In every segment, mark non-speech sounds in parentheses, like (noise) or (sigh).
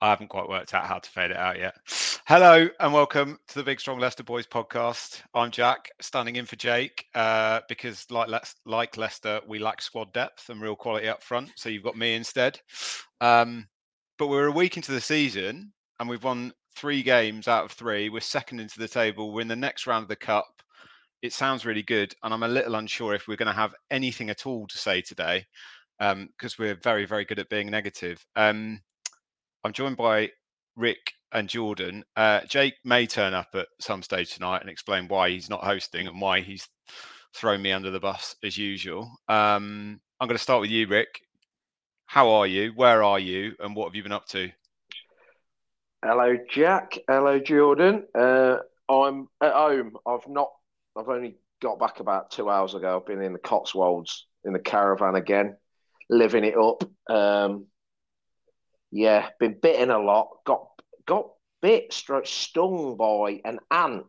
I haven't quite worked out how to fade it out yet. Hello and welcome to the Big Strong Leicester Boys podcast. I'm Jack, standing in for Jake uh, because, like, like Leicester, we lack squad depth and real quality up front. So you've got me instead. Um, but we're a week into the season and we've won three games out of three. We're second into the table. We're in the next round of the cup. It sounds really good, and I'm a little unsure if we're going to have anything at all to say today because um, we're very, very good at being negative. Um, I'm joined by Rick and Jordan. Uh, Jake may turn up at some stage tonight and explain why he's not hosting and why he's thrown me under the bus as usual. Um, I'm going to start with you, Rick. How are you? Where are you? And what have you been up to? Hello, Jack. Hello, Jordan. Uh, I'm at home. I've not. I've only got back about two hours ago. I've been in the Cotswolds in the caravan again, living it up. Um, yeah, been bitten a lot. Got got bit, struck, stung by an ant.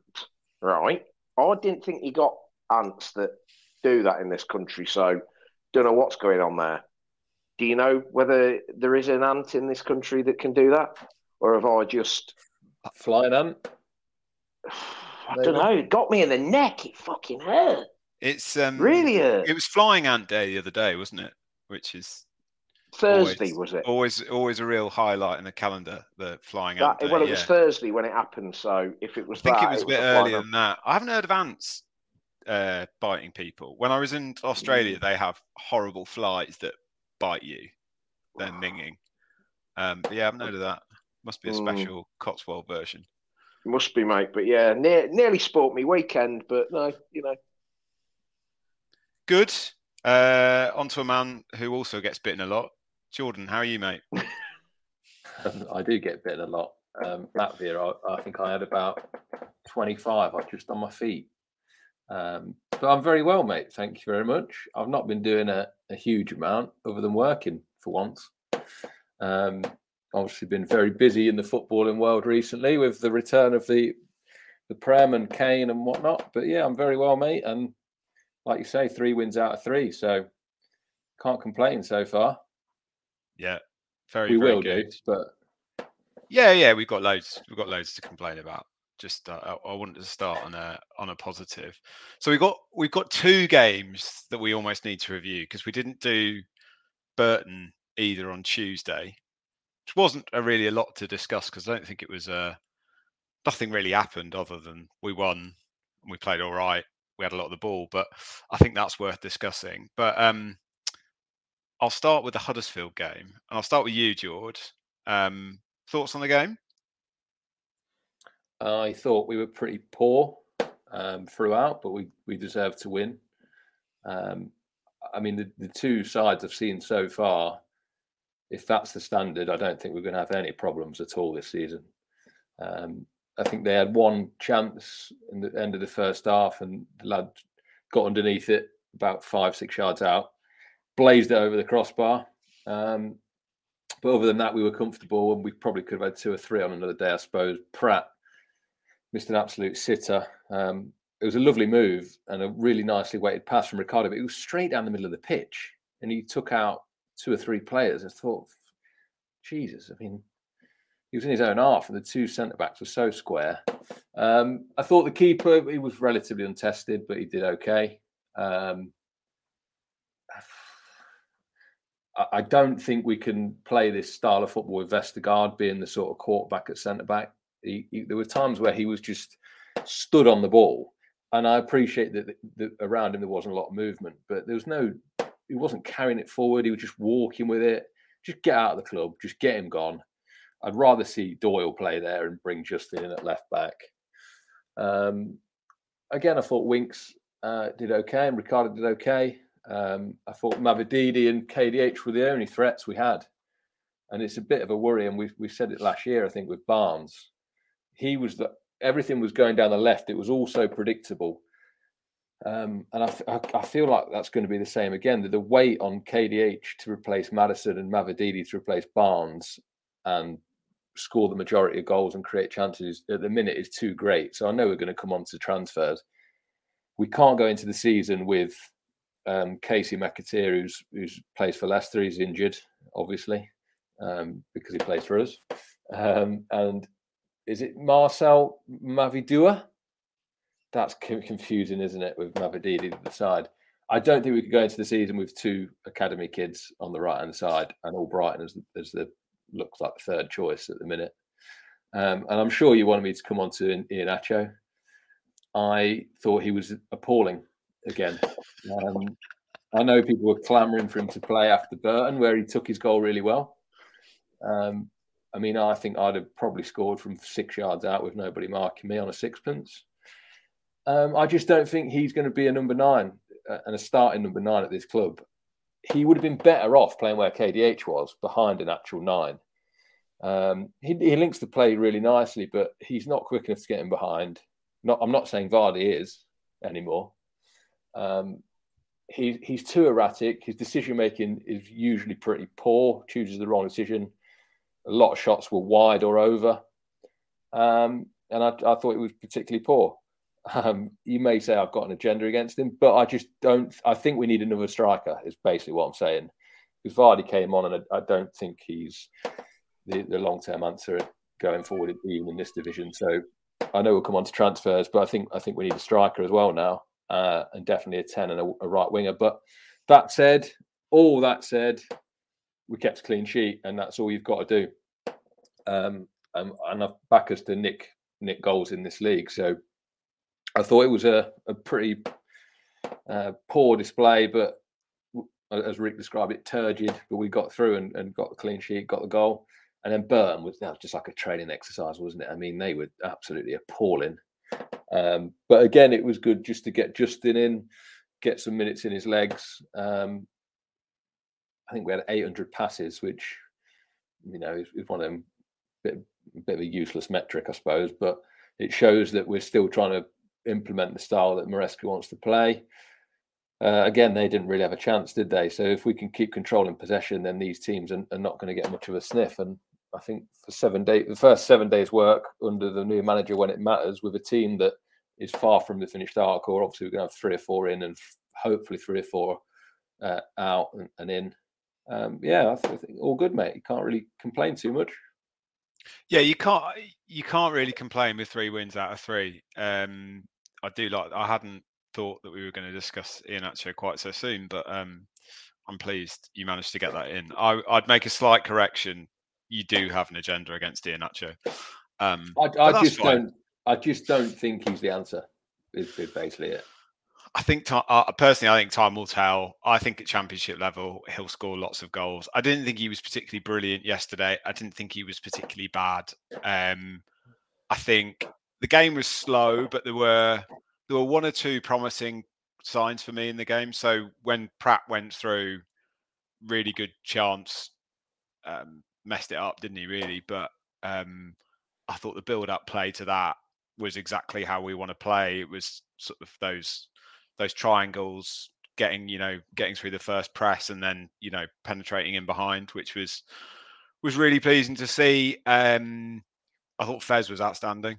Right. I didn't think you got ants that do that in this country. So, don't know what's going on there. Do you know whether there is an ant in this country that can do that, or have I just a flying ant? (sighs) I don't know. It got me in the neck. It fucking hurt. It's um, really hurt. It was flying ant day the other day, wasn't it? Which is Thursday, always, was it? Always, always a real highlight in the calendar. The flying that, well, it was. Thursday when it happened. So if it was, I think that, it was a bit earlier than that. I haven't heard of ants uh, biting people. When I was in Australia, they have horrible flies that bite you. They're minging. Um, but yeah, I haven't heard of that. Must be a special mm. Cotswold version. Must be, mate. But yeah, near, nearly sport me weekend, but no, you know. Good. Uh, on to a man who also gets bitten a lot. Jordan, how are you, mate? (laughs) I do get bitten a lot. Um, Latvia, I, I, think I had about 25. I've just on my feet. Um, but I'm very well, mate. Thank you very much. I've not been doing a, a huge amount other than working for once. Um, obviously, been very busy in the footballing world recently with the return of the the Prem and Kane and whatnot. But yeah, I'm very well, mate. And like you say, three wins out of three. So can't complain so far. Yeah, very. We very will good. do, but yeah, yeah, we've got loads. We've got loads to complain about. Just uh, I wanted to start on a on a positive. So we got we've got two games that we almost need to review because we didn't do Burton either on Tuesday, which wasn't a really a lot to discuss because I don't think it was uh nothing really happened other than we won and we played all right. We had a lot of the ball, but I think that's worth discussing. But um I'll start with the Huddersfield game, and I'll start with you, George. Um, thoughts on the game? I thought we were pretty poor um, throughout, but we we deserved to win. Um, I mean, the, the two sides I've seen so far, if that's the standard, I don't think we're going to have any problems at all this season. Um, I think they had one chance in the end of the first half, and the lad got underneath it about five, six yards out blazed it over the crossbar. Um, but other than that, we were comfortable, and we probably could have had two or three on another day, I suppose. Praet missed an absolute sitter. Um, it was a lovely move and a really nicely weighted pass from Ricardo, but it was straight down the middle of the pitch, and he took out two or three players. I thought, Jesus, I mean, he was in his own half, and the two centre backs were so square. Um, I thought the keeper he was relatively untested, but he did okay. Um, I don't think we can play this style of football with Vestergaard being the sort of quarterback at centre back. He, he, there were times where he was just stood on the ball, and I appreciate that, that around him there wasn't a lot of movement, but there was no. He wasn't carrying it forward. He was just walking with it. Just get out of the club. Just get him gone. I'd rather see Doyle play there and bring Justin in at left back. Um, again, I thought Winks uh, did okay and Ricardo did okay. Um, I thought Mavididi and KDH were the only threats we had. And it's a bit of a worry. And we we said it last year, I think, with Barnes. He was the everything was going down the left. It was all so predictable. Um, and I, I, feel like that's going to be the same again. The, the weight on KDH to replace Maddison and Mavididi to replace Barnes and score the majority of goals and create chances at the minute is too great. So I know we're going to come on to transfers. We can't go into the season with um, Kasey McAteer, who's who's plays for Leicester, he's injured, obviously, um, because he plays for us. Um, and is it Marcel Mavidua? That's confusing, isn't it, with Mavididi at the side? I don't think we could go into the season with two academy kids on the right hand side and Albrighton as, as the looks like the third choice at the minute. Um, and I'm sure you wanted me to come on to Iheanacho. I thought he was appalling again. Um, I know people were clamouring for him to play after Burton, where he took his goal really well. Um, I mean, I think I'd have probably scored from six yards out with nobody marking me on a sixpence. Um, I just don't think he's going to be a number nine uh, and a starting number nine at this club. He would have been better off playing where KDH was, behind an actual nine. Um, he, he, links the play really nicely, but he's not quick enough to get him behind. Not, I'm not saying Vardy is anymore, um, he, he's too erratic. His decision making is usually pretty poor. Chooses the wrong decision. A lot of shots were wide or over, um, and I, I, thought it was particularly poor. Um, you may say I've got an agenda against him, but I just don't. I think we need another striker. Is basically what I'm saying. Because Vardy came on, and I, I don't think he's the, the long term answer going forward, even in this division. So I know we'll come on to transfers, but I think I think we need a striker as well now uh, and definitely a 10 and a, a, right winger. But that said, all that said, we kept a clean sheet, and that's all you've got to do. Um, and, and I've back us to nick nick goals in this league. So I thought it was a, a pretty uh, poor display, but as Rick described it, turgid. But we got through and, and got the clean sheet, got the goal. And then Burton was, was just like a training exercise, wasn't it? I mean, they were absolutely appalling. Um, but again, it was good just to get Justin in, get some minutes in his legs. Um, I think we had 800 passes, which you know is, is one of them bit, bit of a useless metric, I suppose, but it shows that we're still trying to implement the style that Maresca wants to play. Uh, again, they didn't really have a chance, did they? So if we can keep controlling possession, then these teams are, are not going to get much of a sniff. And I think for seven days, the first seven days' work under the new manager when it matters with a team that is far from the finished article. Obviously, we're going to have three or four in, and hopefully three or four uh, out and, and in. Um, yeah, I think all good, mate. You can't really complain too much. Yeah, you can't. You can't really complain with three wins out of three. Um, I do like. I hadn't thought that we were going to discuss Iheanacho quite so soon, but um, I'm pleased you managed to get that in. I, would make a slight correction you do have an agenda against Iheanacho. Um, I, I just fine. don't. I just don't think he's the answer. Is basically it. I think uh, personally, I think time will tell. I think at championship level, he'll score lots of goals. I didn't think he was particularly brilliant yesterday. I didn't think he was particularly bad. Um, I think the game was slow, but there were there were one or two promising signs for me in the game. So when Praet went through, really good chance, um, messed it up, didn't he? Really, but um, I thought the build-up play to that was exactly how we want to play. It was sort of those those triangles, getting you know getting through the first press and then you know penetrating in behind, which was was really pleasing to see. Um, I thought Faes was outstanding.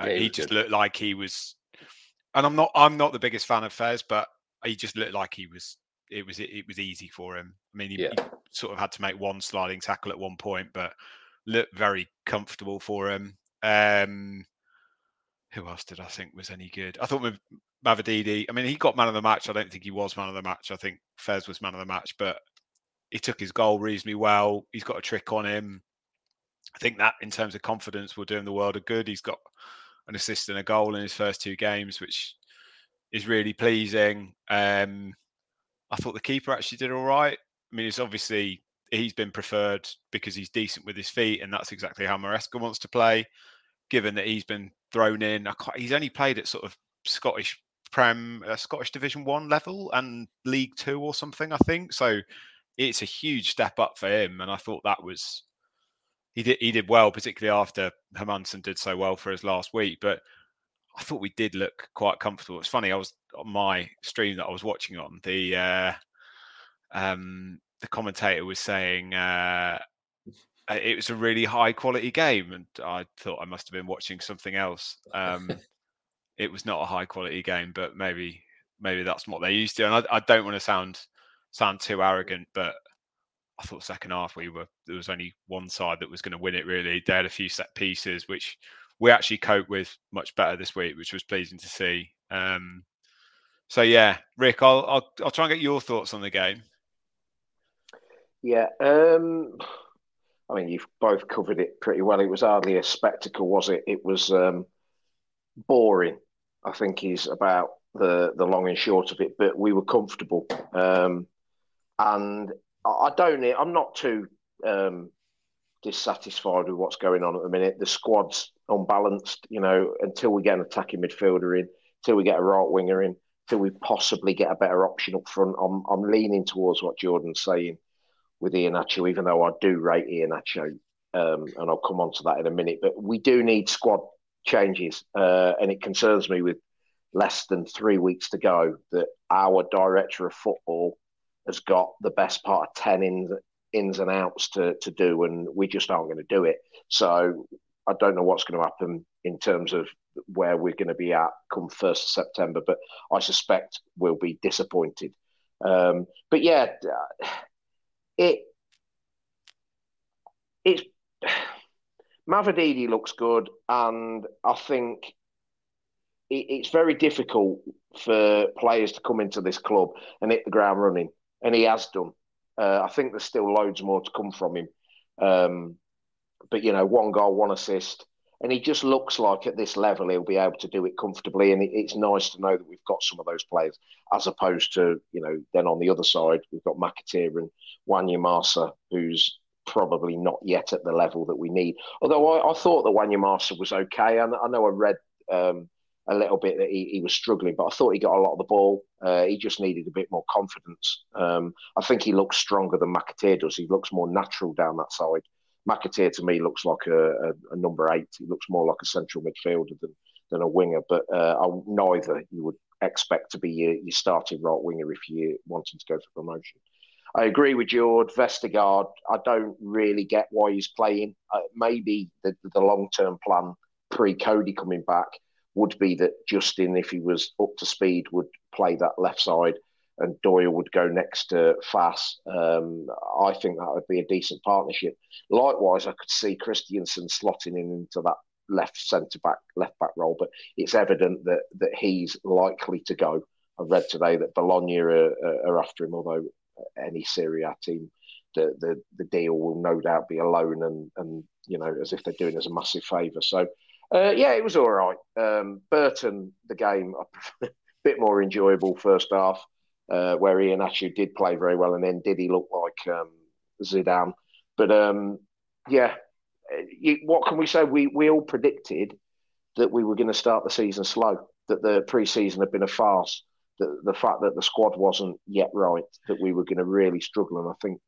Uh, Yeah, he he just good. looked like he was, and I'm not. I'm not the biggest fan of Faes, but he just looked like he was. It was. It, was easy for him. I mean, he, Yeah. he sort of had to make one sliding tackle at one point, but looked very comfortable for him. Um, who else did I think was any good? I thought with Mavididi. I mean, he got man of the match. I don't think he was man of the match. I think Faes was man of the match, but he took his goal reasonably well. He's got a trick on him. I think that in terms of confidence will do him the world of good. He's got an assist and a goal in his first two games, which is really pleasing. Um, I thought the keeper actually did all right. I mean, it's obviously he's been preferred because he's decent with his feet, and that's exactly how Maresca wants to play. Given that he's been thrown in, he's only played at sort of Scottish Prem, uh, Scottish Division One level and League Two or something, I think. So it's a huge step up for him, and I thought that was he did he did well, particularly after Hermansen did so well for us last week. But I thought we did look quite comfortable. It's funny, I was on my stream that I was watching on the uh, um, the commentator was saying uh, uh, it was a really high quality game, and I thought I must have been watching something else. Um, it was not a high quality game, but maybe maybe that's what they used to. And I, I don't want to sound sound too arrogant, but I thought second half we were there was only one side that was going to win it. Really, they had a few set pieces which we actually cope with much better this week, which was pleasing to see. Um, so yeah, Rick, I'll, I'll I'll try and get your thoughts on the game. Yeah. Um, I mean, you've both covered it pretty well. It was hardly a spectacle, was it? It was um, boring. I think is about the the long and short of it. But we were comfortable, um, and I don't. I'm not too um, dissatisfied with what's going on at the minute. The squad's unbalanced. You know, until we get an attacking midfielder in, until we get a right winger in, until we possibly get a better option up front. I'm I'm leaning towards what Jordan's saying with Iheanacho, even though I do rate Iheanacho, um, and I'll come on to that in a minute. But we do need squad changes, uh, and it concerns me with less than three weeks to go that our director of football has got the best part of 10 ins, ins and outs to, to do, and we just aren't going to do it. So I don't know what's going to happen in terms of where we're going to be at come 1st of September, but I suspect we'll be disappointed. Um, but yeah, it it's (sighs) Mavididi looks good, and I think it, it's very difficult for players to come into this club and hit the ground running, and he has done. Uh, I think there's still loads more to come from him, um, but you know, one goal, one assist, and he just looks like at this level he'll be able to do it comfortably, and it, it's nice to know that we've got some of those players, as opposed to you know, then on the other side we've got McAteer and Wanyamasa, who's probably not yet at the level that we need. Although I, I thought that Wanyamasa was okay. I, I know I read um, a little bit that he, he, was struggling, but I thought he got a lot of the ball. Uh, he just needed a bit more confidence. Um, I think he looks stronger than McAteer does. He looks more natural down that side. McAteer to me looks like a, a, a number eight. He looks more like a central midfielder than, than a winger, but uh, I, neither you would expect to be your, your starting right winger if you're wanting to go for promotion. I agree with George Vestergaard. I don't really get why he's playing. Uh, maybe the, the long term plan pre Coady coming back would be that Justin, if he was up to speed, would play that left side and Doyle would go next to Faes. Um, I think that would be a decent partnership. Likewise, I could see Kristiansen slotting in into that left centre back, left back role, but it's evident that that he's likely to go. I read today that Bologna are, are after him, although any Serie A team, the, the the deal will no doubt be a loan and and you know as if they're doing us a massive favour. So uh, yeah, it was all right. Um, Burton, the game (laughs) a bit more enjoyable first half, uh, where Ian actually did play very well, and then did he look like um, Zidane? But um, yeah, you, what can we say? We we all predicted that we were going to start the season slow, that the pre-season had been a farce that the fact that the squad wasn't yet right, that we were going to really struggle. And I think,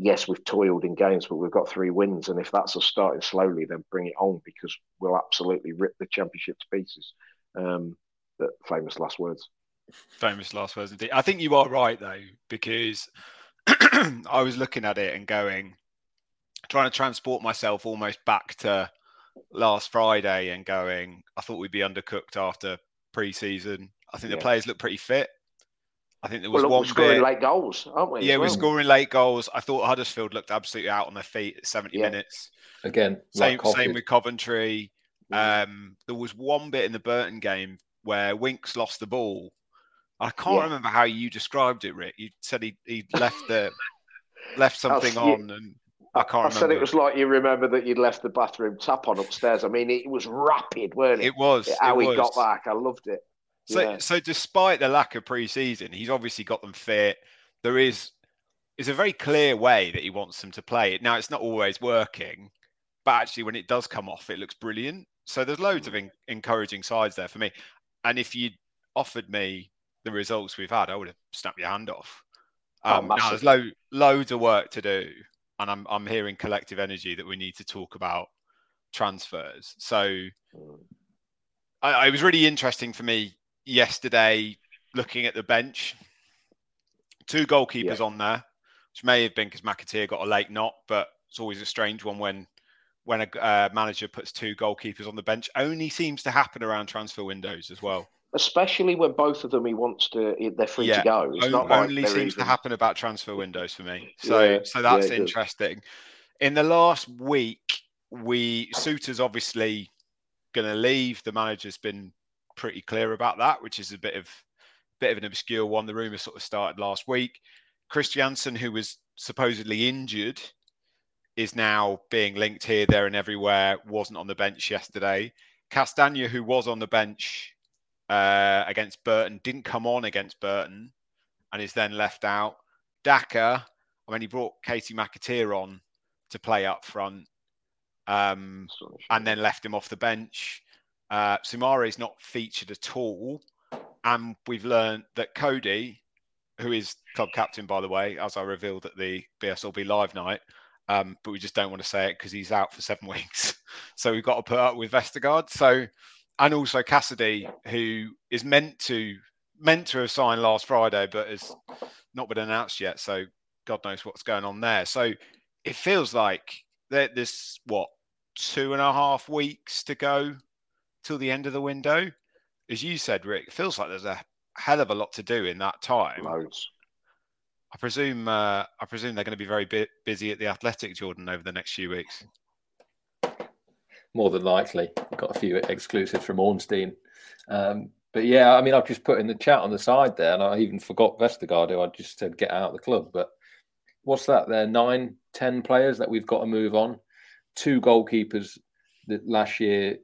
yes, we've toiled in games, but we've got three wins. And if that's us starting slowly, then bring it on because we'll absolutely rip the championship to pieces. Um, famous last words. Famous last words indeed. I think you are right though, because (clears throat) I was looking at it and going, trying to transport myself almost back to last Friday and going, I thought we'd be undercooked after pre-season. I think yeah. the players look pretty fit. I think there was well, one scoring bit, late goals, aren't we? Yeah, well? we're scoring late goals. I thought Huddersfield looked absolutely out on their feet at 70 yeah. minutes. Again, same like same with Coventry. Um, there was one bit in the Burton game where Winks lost the ball. I can't yeah. remember how you described it, Rick. You said he he left the (laughs) left something on, and I can't. I remember. said it was like you remember that you'd left the bathroom tap on upstairs. I mean, it was rapid, weren't it? It was. How it he was. got back, I loved it. So, yeah. so despite the lack of pre-season, he's obviously got them fit. There is is a very clear way that he wants them to play it. Now, it's not always working, but actually, when it does come off, it looks brilliant. So there's loads of in, encouraging sides there for me. And if you offered me the results we've had, I would have snapped your hand off. Oh, um, oh, now there's lo- loads of work to do, and I'm I'm hearing collective energy that we need to talk about transfers. So mm. I, it was really interesting for me yesterday looking at the bench. Two goalkeepers yeah. on there, which may have been because McAteer got a late knock, but it's always a strange one when when a uh, manager puts two goalkeepers on the bench. Only seems to happen around transfer windows as well. Especially when both of them he wants to, they're free yeah. to go. It's not only seems even... to happen about transfer windows for me. So, yeah. so that's interesting. In the last week, we Souttar's obviously going to leave. The manager's been pretty clear about that, which is a bit of bit of an obscure one. The rumor sort of started last week. Kristiansen, who was supposedly injured, is now being linked here, there, and everywhere. Wasn't on the bench yesterday. Castagne, who was on the bench uh, against Burton, didn't come on against Burton, and is then left out. Daka, I mean, he brought Katie McAteer on to play up front, um, and then left him off the bench. Uh, is not featured at all. And we've learned that Coady, who is club captain, by the way, as I revealed at the BSLB live night, um, but we just don't want to say it because he's out for seven (laughs) weeks. so we've got to put up with Vestergaard. So, and also Casadei, who is meant to meant to have signed last Friday, but has not been announced yet. So God knows what's going on there. So it feels like there's what two and a half weeks to go till the end of the window. As you said, Rick, it feels like there's a hell of a lot to do in that time. Loads. I presume uh, I presume they're going to be very bu- busy at the Athletic, Jordan, over the next few weeks. More than likely, got a few exclusives from Ornstein. Um, but yeah, I mean, I've just put in the chat on the side there, and I even forgot Vestergaard, who I just said get out of the club. But what's that? There, nine, ten players that we've got to move on. Two goalkeepers that last year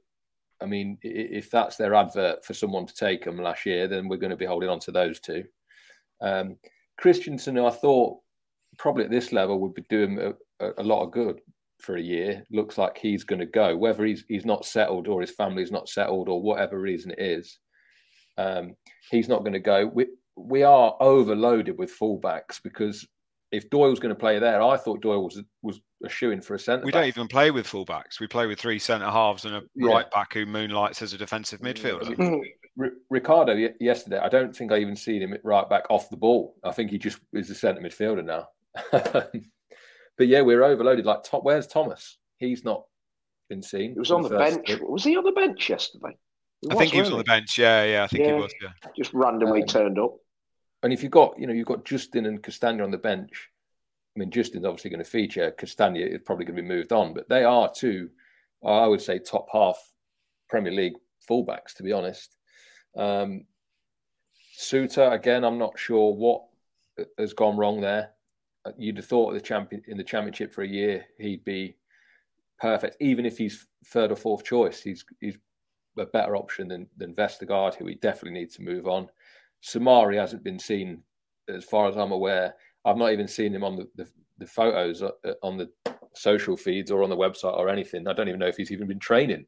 I mean, if that's their advert for someone to take them last year, then we're going to be holding on to those two. Um, Kristiansen, I thought probably at this level would be doing a, a, lot of good for a year. Looks like he's going to go, whether he's he's not settled or his family's not settled or whatever reason it is. Um, he's not going to go. We we are overloaded with fullbacks because if Doyle's going to play there, I thought Doyle was was a shoe in for a centre. We don't even play with fullbacks. We play with three centre halves and a yeah. right back who moonlights as a defensive midfielder. R- Ricardo yesterday, I don't think I even seen him right back off the ball. I think he just is a centre midfielder now. (laughs) but yeah, we're overloaded. Like top, where's Thomas? He's not been seen. He was on the, the bench. Week. Was he on the bench yesterday? He I was, think he was on the bench. Yeah, yeah, I think yeah. he was. Yeah. Just randomly um, turned up. And if you've got, you know, you've got Justin and Castagne on the bench, I mean, Justin's obviously going to feature. Castagne is probably going to be moved on, but they are two, I would say, top half Premier League fullbacks, to be honest. Um, Souttar, again, I'm not sure what has gone wrong there. You'd have thought the champion in the championship for a year he'd be perfect, even if he's third or fourth choice. He's he's a better option than than Vestergaard, who we definitely need to move on. Soumaré hasn't been seen, as far as I'm aware. I've not even seen him on the, the, the photos uh, uh, on the social feeds or on the website or anything. I don't even know if he's even been training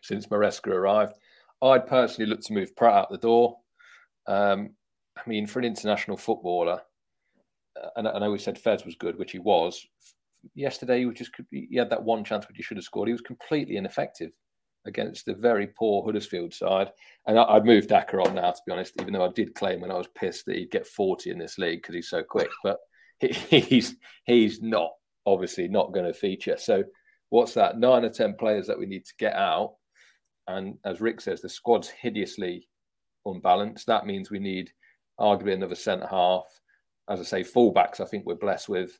since Maresca arrived. I'd personally look to move Praet out the door. Um, I mean, for an international footballer, uh, and I know we said Faes was good, which he was. Yesterday, he was just he had that one chance which he should have scored. He was completely ineffective against a very poor Huddersfield side. And I, would moved Daka on now, to be honest, even though I did claim when I was pissed that he'd get 40 in this league because he's so quick. But he, (laughs) he's he's not obviously not going to feature. So what's that? Nine or ten players that we need to get out. And as Rick says, the squad's hideously unbalanced. That means we need arguably another centre half. As I say, fullbacks. I think we're blessed with.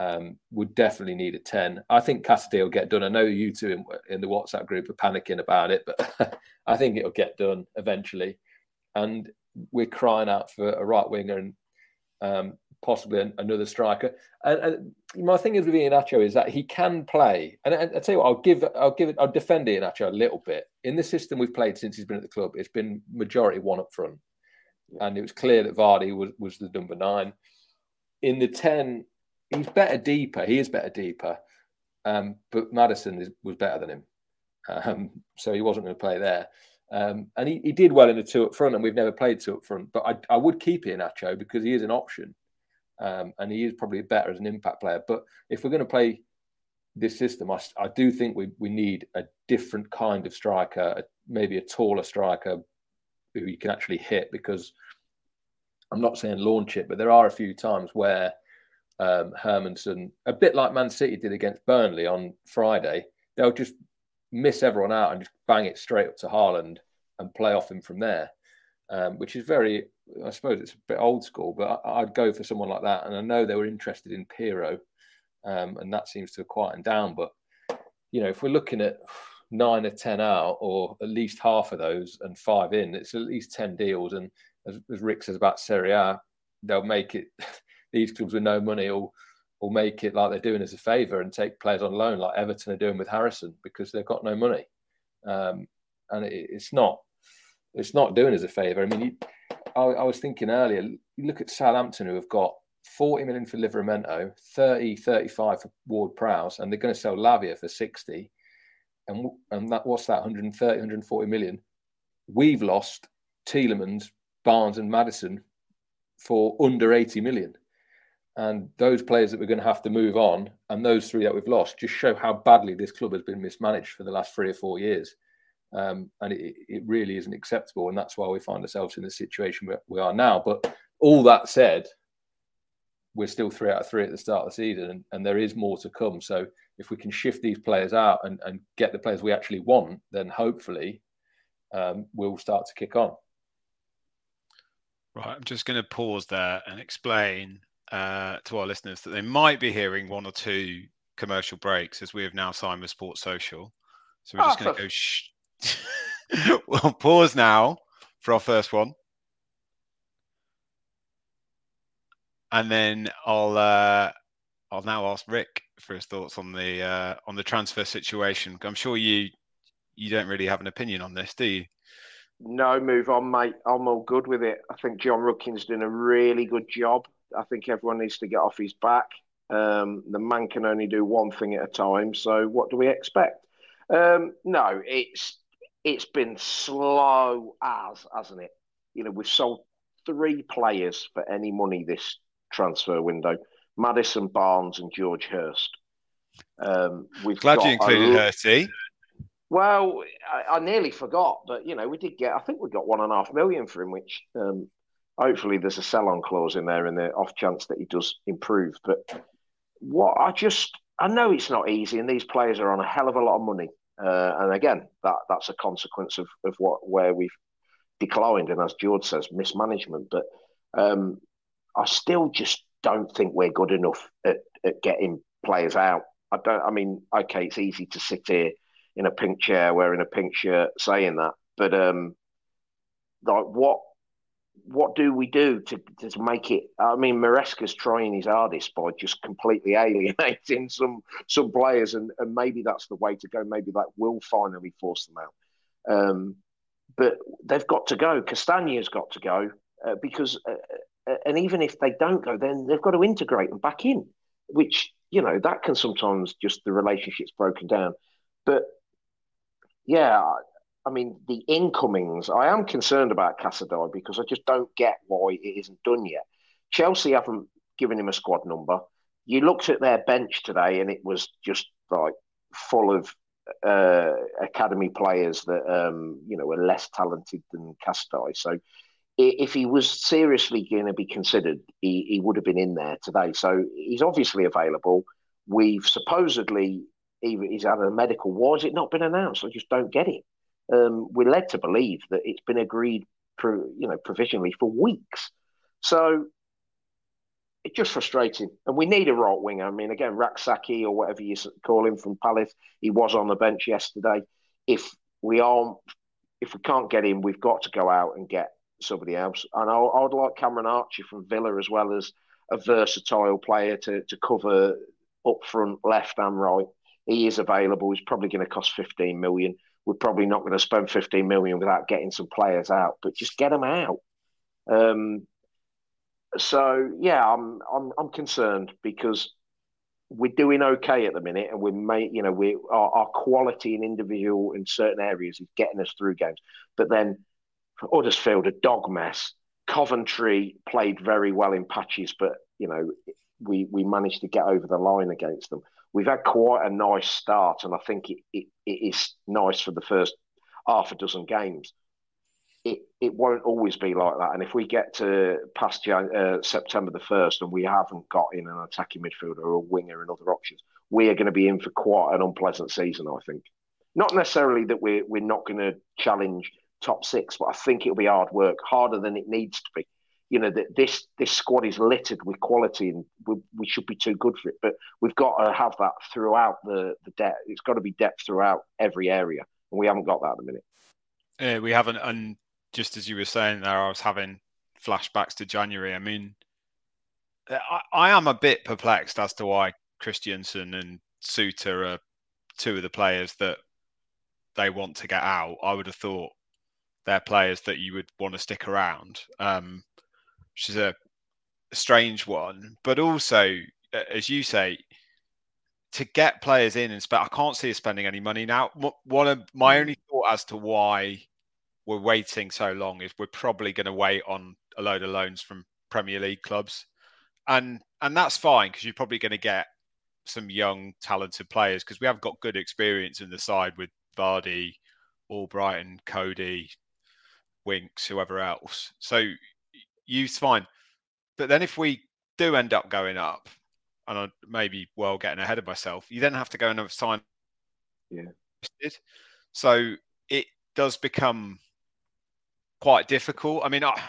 Um, would definitely need a 10. I think Casadei will get done. I know you two in, in the WhatsApp group are panicking about it, but (laughs) I think it'll get done eventually. And we're crying out for a right winger and um, possibly another striker. And, and, my thing is with Iheanacho is that he can play. And I, I tell you what, I'll give, I'll give it, I'll defend Iheanacho a little bit. In the system we've played since he's been at the club, it's been majority one up front, and it was clear that Vardy was was the number nine. In the ten, he's better deeper. He is better deeper, um, but Maddison is, was better than him, um, so he wasn't going to play there. Um, and he, he did well in the two up front, and we've never played two up front. But I, I would keep Iheanacho because he is an option. Um, and he is probably better as an impact player. But if we're going to play this system, I, I do think we, we need a different kind of striker, maybe a taller striker who you can actually hit. Because I'm not saying launch it, but there are a few times where um, Hermansen, a bit like Man City did against Burnley on Friday, they'll just miss everyone out and just bang it straight up to Haaland and play off him from there um, which is very, I suppose it's a bit old school, but I, would go for someone like that. And I know they were interested in Piroe, um, and that seems to have quietened down. But you know, if we're looking at nine or ten out, or at least half of those, and five in, it's at least ten deals. And as, as Rick says about Serie A, they'll make it. (laughs) these clubs with no money will will make it like they're doing us a favour and take players on loan, like Everton are doing with Harrison, because they've got no money. Um, and it, it's not it's not doing us a favour. I mean, you, I, I, was thinking earlier, you look at Southampton who have got 40 million for Livramento, 30, 35 for Ward Prowse, and they're going to sell Lavia for 60. And, and that what's that, 130, 140 million? We've lost Tielemans, Barnes, and Maddison for under 80 million. And those players that we're going to have to move on, and those three that we've lost, just show how badly this club has been mismanaged for the last three or four years. Um, and it, it, really isn't acceptable. And that's why we find ourselves in the situation we are now. But all that said, we're still three out of three at the start of the season, and, and there is more to come. So if we can shift these players out and, and get the players we actually want, then hopefully um, we'll start to kick on. Right, I'm just going to pause there and explain uh, to our listeners that they might be hearing one or two commercial breaks as we have now signed with Sports Social. So we're just oh, going to go sh- (laughs) we'll pause now for our first one. And then I'll uh, I'll now ask Rick for his thoughts on the uh, on the transfer situation. I'm sure you you don't really have an opinion on this, do you? No, move on, mate. I'm all good with it. I think Jon Rudkin's doing a really good job. I think everyone needs to get off his back. Um, the man can only do one thing at a time. So, what do we expect? Um, no, it's it's been slow as, hasn't it? You know, we've sold three players for any money this transfer window: Maddison Barnes, and George Hirst. Um, we've glad you included a, Hursty. Well, I, I, nearly forgot, but you know, we did get. I think we got one and a half million for him, which um, hopefully there's a sell-on clause in there and the off chance that he does improve. But what I just, I know it's not easy, and these players are on a hell of a lot of money. Uh, and again, that that's a consequence of, of what where we've declined, and as George says, mismanagement. But um, I still just don't think we're good enough at, at getting players out. I don't. I mean, okay, it's easy to sit here in a pink chair wearing a pink shirt saying that, but um, like what what do we do to, to make it? I mean, Maresca's trying his hardest by just completely alienating (laughs) some some players, and, and maybe that's the way to go. Maybe that will finally force them out. Um, but they've got to go. Castagne's got to go uh, because, uh, uh, and even if they don't go, then they've got to integrate them back in, which you know that can sometimes just the relationship's broken down. But yeah, I mean, the incomings, I am concerned about Casadei because I just don't get why it isn't done yet. Chelsea haven't given him a squad number. You looked at their bench today and it was just like full of uh, academy players that, um, you know, are less talented than Casadei. So if he was seriously going to be considered, he, he would have been in there today. So he's obviously available. We've supposedly he's had a medical. Why has it not been announced? I just don't get it. Um, we're led to believe that it's been agreed, pro, you know, provisionally for weeks. So it's just frustrating. And we need a right winger. I mean, again, Rak-Sakyi or whatever you call him from Palace, he was on the bench yesterday. If we aren't, if we can't get him, we've got to go out and get somebody else. And I, would like Cameron Archer from Villa as well as a versatile player to, to cover up front, left and right. He is available. He's probably going to cost 15 million. We're probably not going to spend 15 million without getting some players out, but just get them out. Um, so yeah, I'm I'm I'm concerned because we're doing okay at the minute, and we may you know we our, our quality in individual in certain areas is getting us through games, but then Huddersfield a dog mess. Coventry played very well in patches, but you know we we managed to get over the line against them. We've had quite a nice start, and I think it, it, it is nice for the first half a dozen games it, it won't always be like that. And if we get to past uh, September the 1st and we haven't got in an attacking midfielder or a winger and other options, we are going to be in for quite an unpleasant season, I think. Not necessarily that we're, we're not going to challenge top six, but I think it'll be hard work, harder than it needs to be. You know, that this this squad is littered with quality and we, we should be too good for it. But we've got to have that throughout the, the depth. It's got to be depth throughout every area. And we haven't got that at the minute. Yeah, we haven't. And just as you were saying there, I was having flashbacks to January. I mean, I, I am a bit perplexed as to why Kristiansen and Souttar are two of the players that they want to get out. I would have thought they're players that you would want to stick around, um, which is a, strange one. But also, as you say, to get players in and spend, I can't see us spending any money now. One of my hmm. only thought as to why we're waiting so long is we're probably going to wait on a load of loans from Premier League clubs, and and that's fine because you're probably going to get some young talented players because we have got good experience in the side with Vardy, Albrighton, Coady, Winks, whoever else. So youth's fine, but then if we do end up going up, and I maybe well getting ahead of myself, you then have to go and sign. Yeah. So it does become quite difficult. I mean, I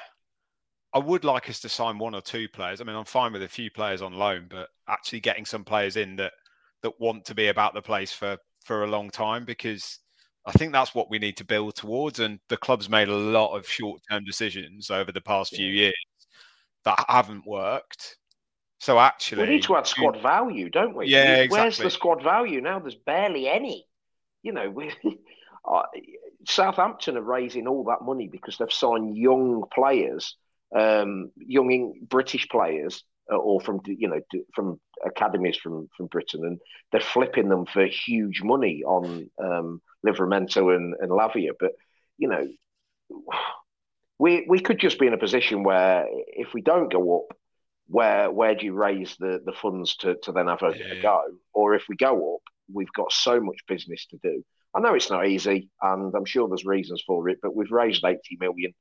I would like us to sign one or two players. I mean, I'm fine with a few players on loan, but actually getting some players in that that want to be about the place for for a long time because I think that's what we need to build towards. And the club's made a lot of short term decisions over the past few years that haven't worked. So actually, we need to add squad value, don't we? Yeah, exactly. Where's the squad value now? There's barely any. You know, we, (laughs) Southampton are raising all that money because they've signed young players, um, young British players, uh, or from you know from academies from from Britain, and they're flipping them for huge money on um, Livramento and, and Lavia. But you know, we we could just be in a position where if we don't go up, where where do you raise the, the funds to, to then have a, yeah. a go? Or if we go up, we've got so much business to do I know it's not easy, and I'm sure there's reasons for it, but we've raised 80 million.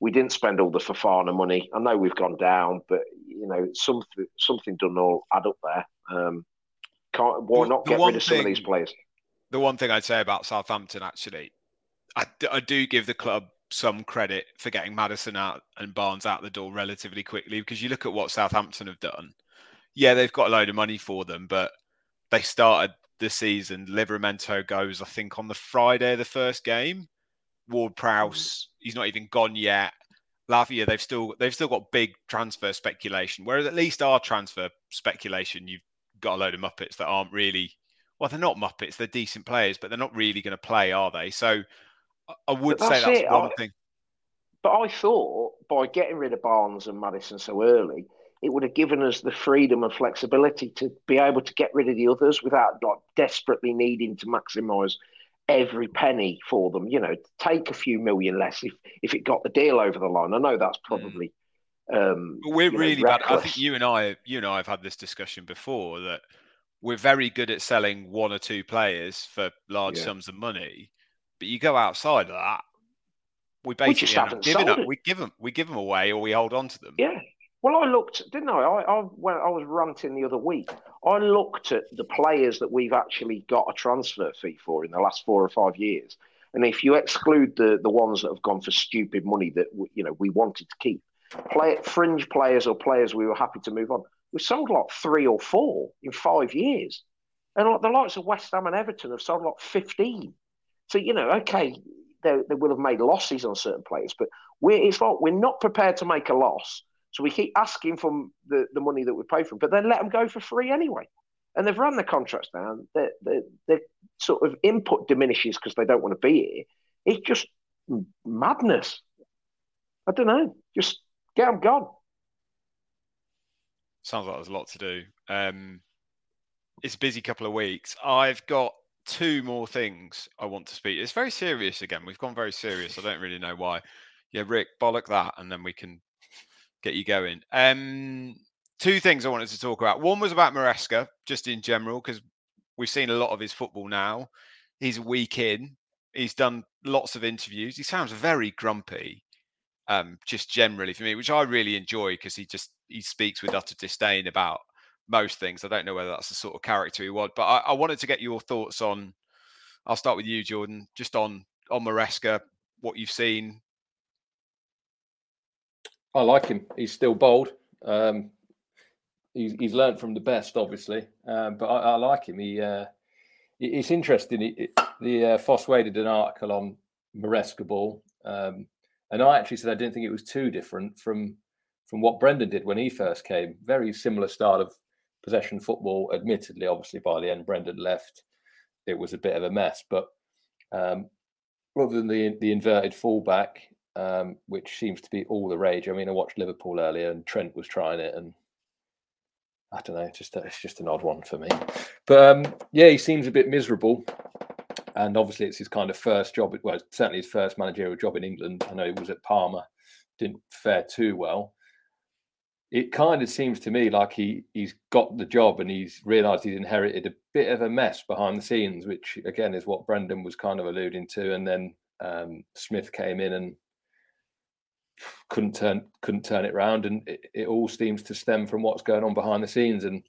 We didn't spend all the Fofana money. I know we've gone down, but you know something something done all add up there. Um, can't, why not get rid of some of these players? The one thing I'd say about Southampton, actually, I, I do give the club some credit for getting Maddison out and Barnes out the door relatively quickly because you look at what Southampton have done. Yeah, they've got a load of money for them, but they started the season. Livramento goes, I think, on the Friday of the first game. Ward Prowse, he's not even gone yet. Lavia, they've still they've still got big transfer speculation. Whereas at least our transfer speculation, you've got a load of muppets that aren't really well, they're not muppets. They're decent players, but they're not really going to play, are they? So I would say that's it. one I, thing. But I thought by getting rid of Barnes and Maddison so early, it would have given us the freedom and flexibility to be able to get rid of the others without like desperately needing to maximise every penny for them. You know, take a few million less if if it got the deal over the line. I know that's hmm. probably. Mm. Um, but we're really know, bad. I think you and I, you and I have had this discussion before that we're very good at selling one or two players for large yeah. sums of money, but you go outside of that, we basically we just haven't give them. We give them, we give them away, or we hold on to them. Yeah, Well, I looked, didn't I? I, I when I was ranting the other week, I looked at the players that we've actually got a transfer fee for in the last four or five years, and if you exclude the the ones that have gone for stupid money that you know we wanted to keep, play fringe players or players we were happy to move on, we sold like three or four in five years, and like the likes of West Ham and Everton have sold like fifteen. So you know, okay, they, they will have made losses on certain players, but we're, it's like we're not prepared to make a loss. So we keep asking for the, the money that we pay for them, but then let them go for free anyway. And they've run the contracts down. Their, their sort of input diminishes because they don't want to be here. It's just madness. I don't know. Just get them gone. Sounds like there's a lot to do. Um, it's a busy couple of weeks. I've got two more things I want to speak. It's very serious again. We've gone very serious. I don't really know why. Yeah, Rick, bollock that, and then we can get you going. Um, two things I wanted to talk about. One was about Maresca, just in general, because we've seen a lot of his football now. He's a week in. He's done lots of interviews. He sounds very grumpy, um, just generally for me, which I really enjoy because he just he speaks with utter disdain about most things. I don't know whether that's the sort of character he was, but I, I wanted to get your thoughts on. I'll start with you, Jordan, just on on Maresca, what you've seen. I like him. He's still bold. Um, he's he's learned from the best, obviously, um, but I, I, like him. He uh, it's interesting. He, the uh, Fosse Way did an article on Maresca ball, um, and I actually said I didn't think it was too different from from what Brendan did when he first came. Very similar style of possession football. Admittedly, obviously, by the end, Brendan left. It was a bit of a mess, but um, rather than the the inverted fullback, um, which seems to be all the rage. I mean, I watched Liverpool earlier, and Trent was trying it, and I don't know, just it's just an odd one for me. But um, yeah, he seems a bit miserable, and obviously it's his kind of first job. Well, certainly his first managerial job in England. I know he was at Parma, didn't fare too well it kind of seems to me like he he's got the job and he's realised he's inherited a bit of a mess behind the scenes, which again is what Brendan was kind of alluding to. And then um, Smith came in and couldn't turn couldn't turn it around, and it, it, all seems to stem from what's going on behind the scenes. And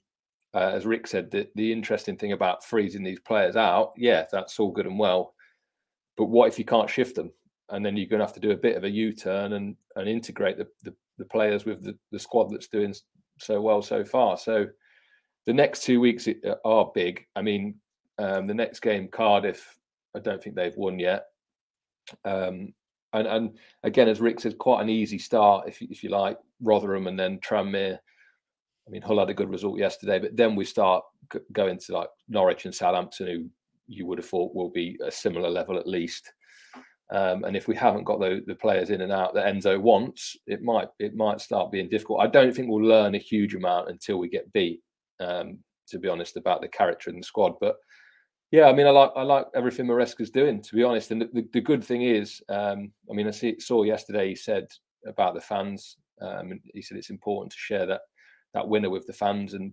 uh, as Rick said, the, the interesting thing about freezing these players out, yeah, that's all good and well, but what if you can't shift them? And then you're going to have to do a bit of a U-turn and and integrate the, the the players with the, the squad that's doing so well so far. So the next two weeks uh, are big. I mean, um, the next game, Cardiff, I don't think they've won yet. Um, and, and again, as Rick says, quite an easy start, if, if you like, Rotherham and then Tranmere. I mean, Hull had a good result yesterday, but then we start going to like Norwich and Southampton, who you would have thought will be a similar level at least. Um, and if we haven't got the, the players in and out that Enzo wants, it might it might start being difficult. I don't think we'll learn a huge amount until we get beat. Um, to be honest, about the character in the squad, but yeah, I mean, I like I like everything Maresca's doing. To be honest, and the, the, the good thing is, um, I mean, I see, saw yesterday he said about the fans. Um, he said it's important to share that that winner with the fans, and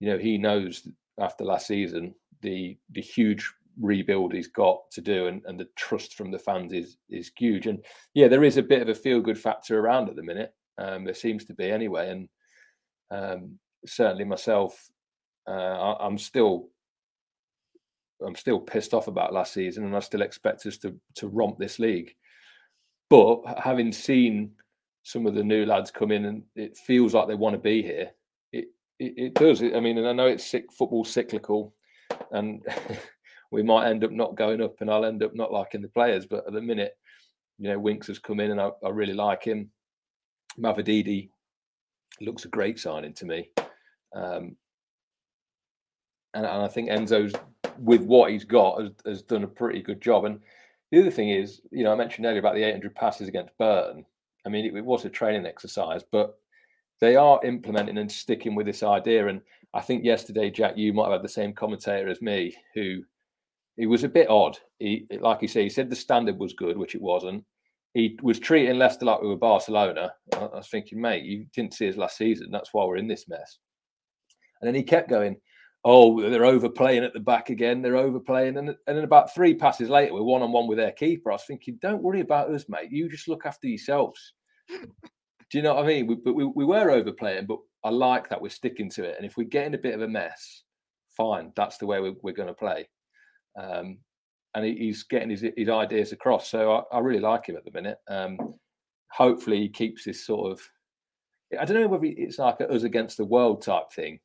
you know he knows after last season the the huge rebuild he's got to do and, and the trust from the fans is is huge. And yeah there is a bit of a feel good factor around at the minute um, there seems to be anyway and um, certainly myself uh, I, am still I'm still pissed off about last season and I still expect us to to romp this league. But having seen some of the new lads come in and it feels like they want to be here it it, does I mean and I know it's sick football cyclical and (laughs) we might end up not going up and I'll end up not liking the players. But at the minute, you know, Winks has come in and I, I really like him. Mavididi looks a great signing to me. Um, and, and, I think Enzo's, with what he's got, has, has, done a pretty good job. And the other thing is, you know, I mentioned earlier about the 800 passes against Burton. I mean, it, it was a training exercise, but they are implementing and sticking with this idea. And I think yesterday, Jack, you might have had the same commentator as me who he was a bit odd. He, like you say, he said the standard was good, which it wasn't. He was treating Leicester like we were Barcelona. I, was thinking, mate, you didn't see us last season. That's why we're in this mess. And then he kept going, oh, they're overplaying at the back again. They're overplaying. And, and then about three passes later, we're one on one with their keeper. I was thinking, don't worry about us, mate. You just look after yourselves. Do you know what I mean? We, but we, we were overplaying, but I like that we're sticking to it. And if we get in a bit of a mess, fine, that's the way we're, we're going to play. Um, and he, he's getting his, his ideas across. So I, I really like him at the minute. Um, hopefully, he keeps this sort of. I don't know whether it's like us against the world type thing,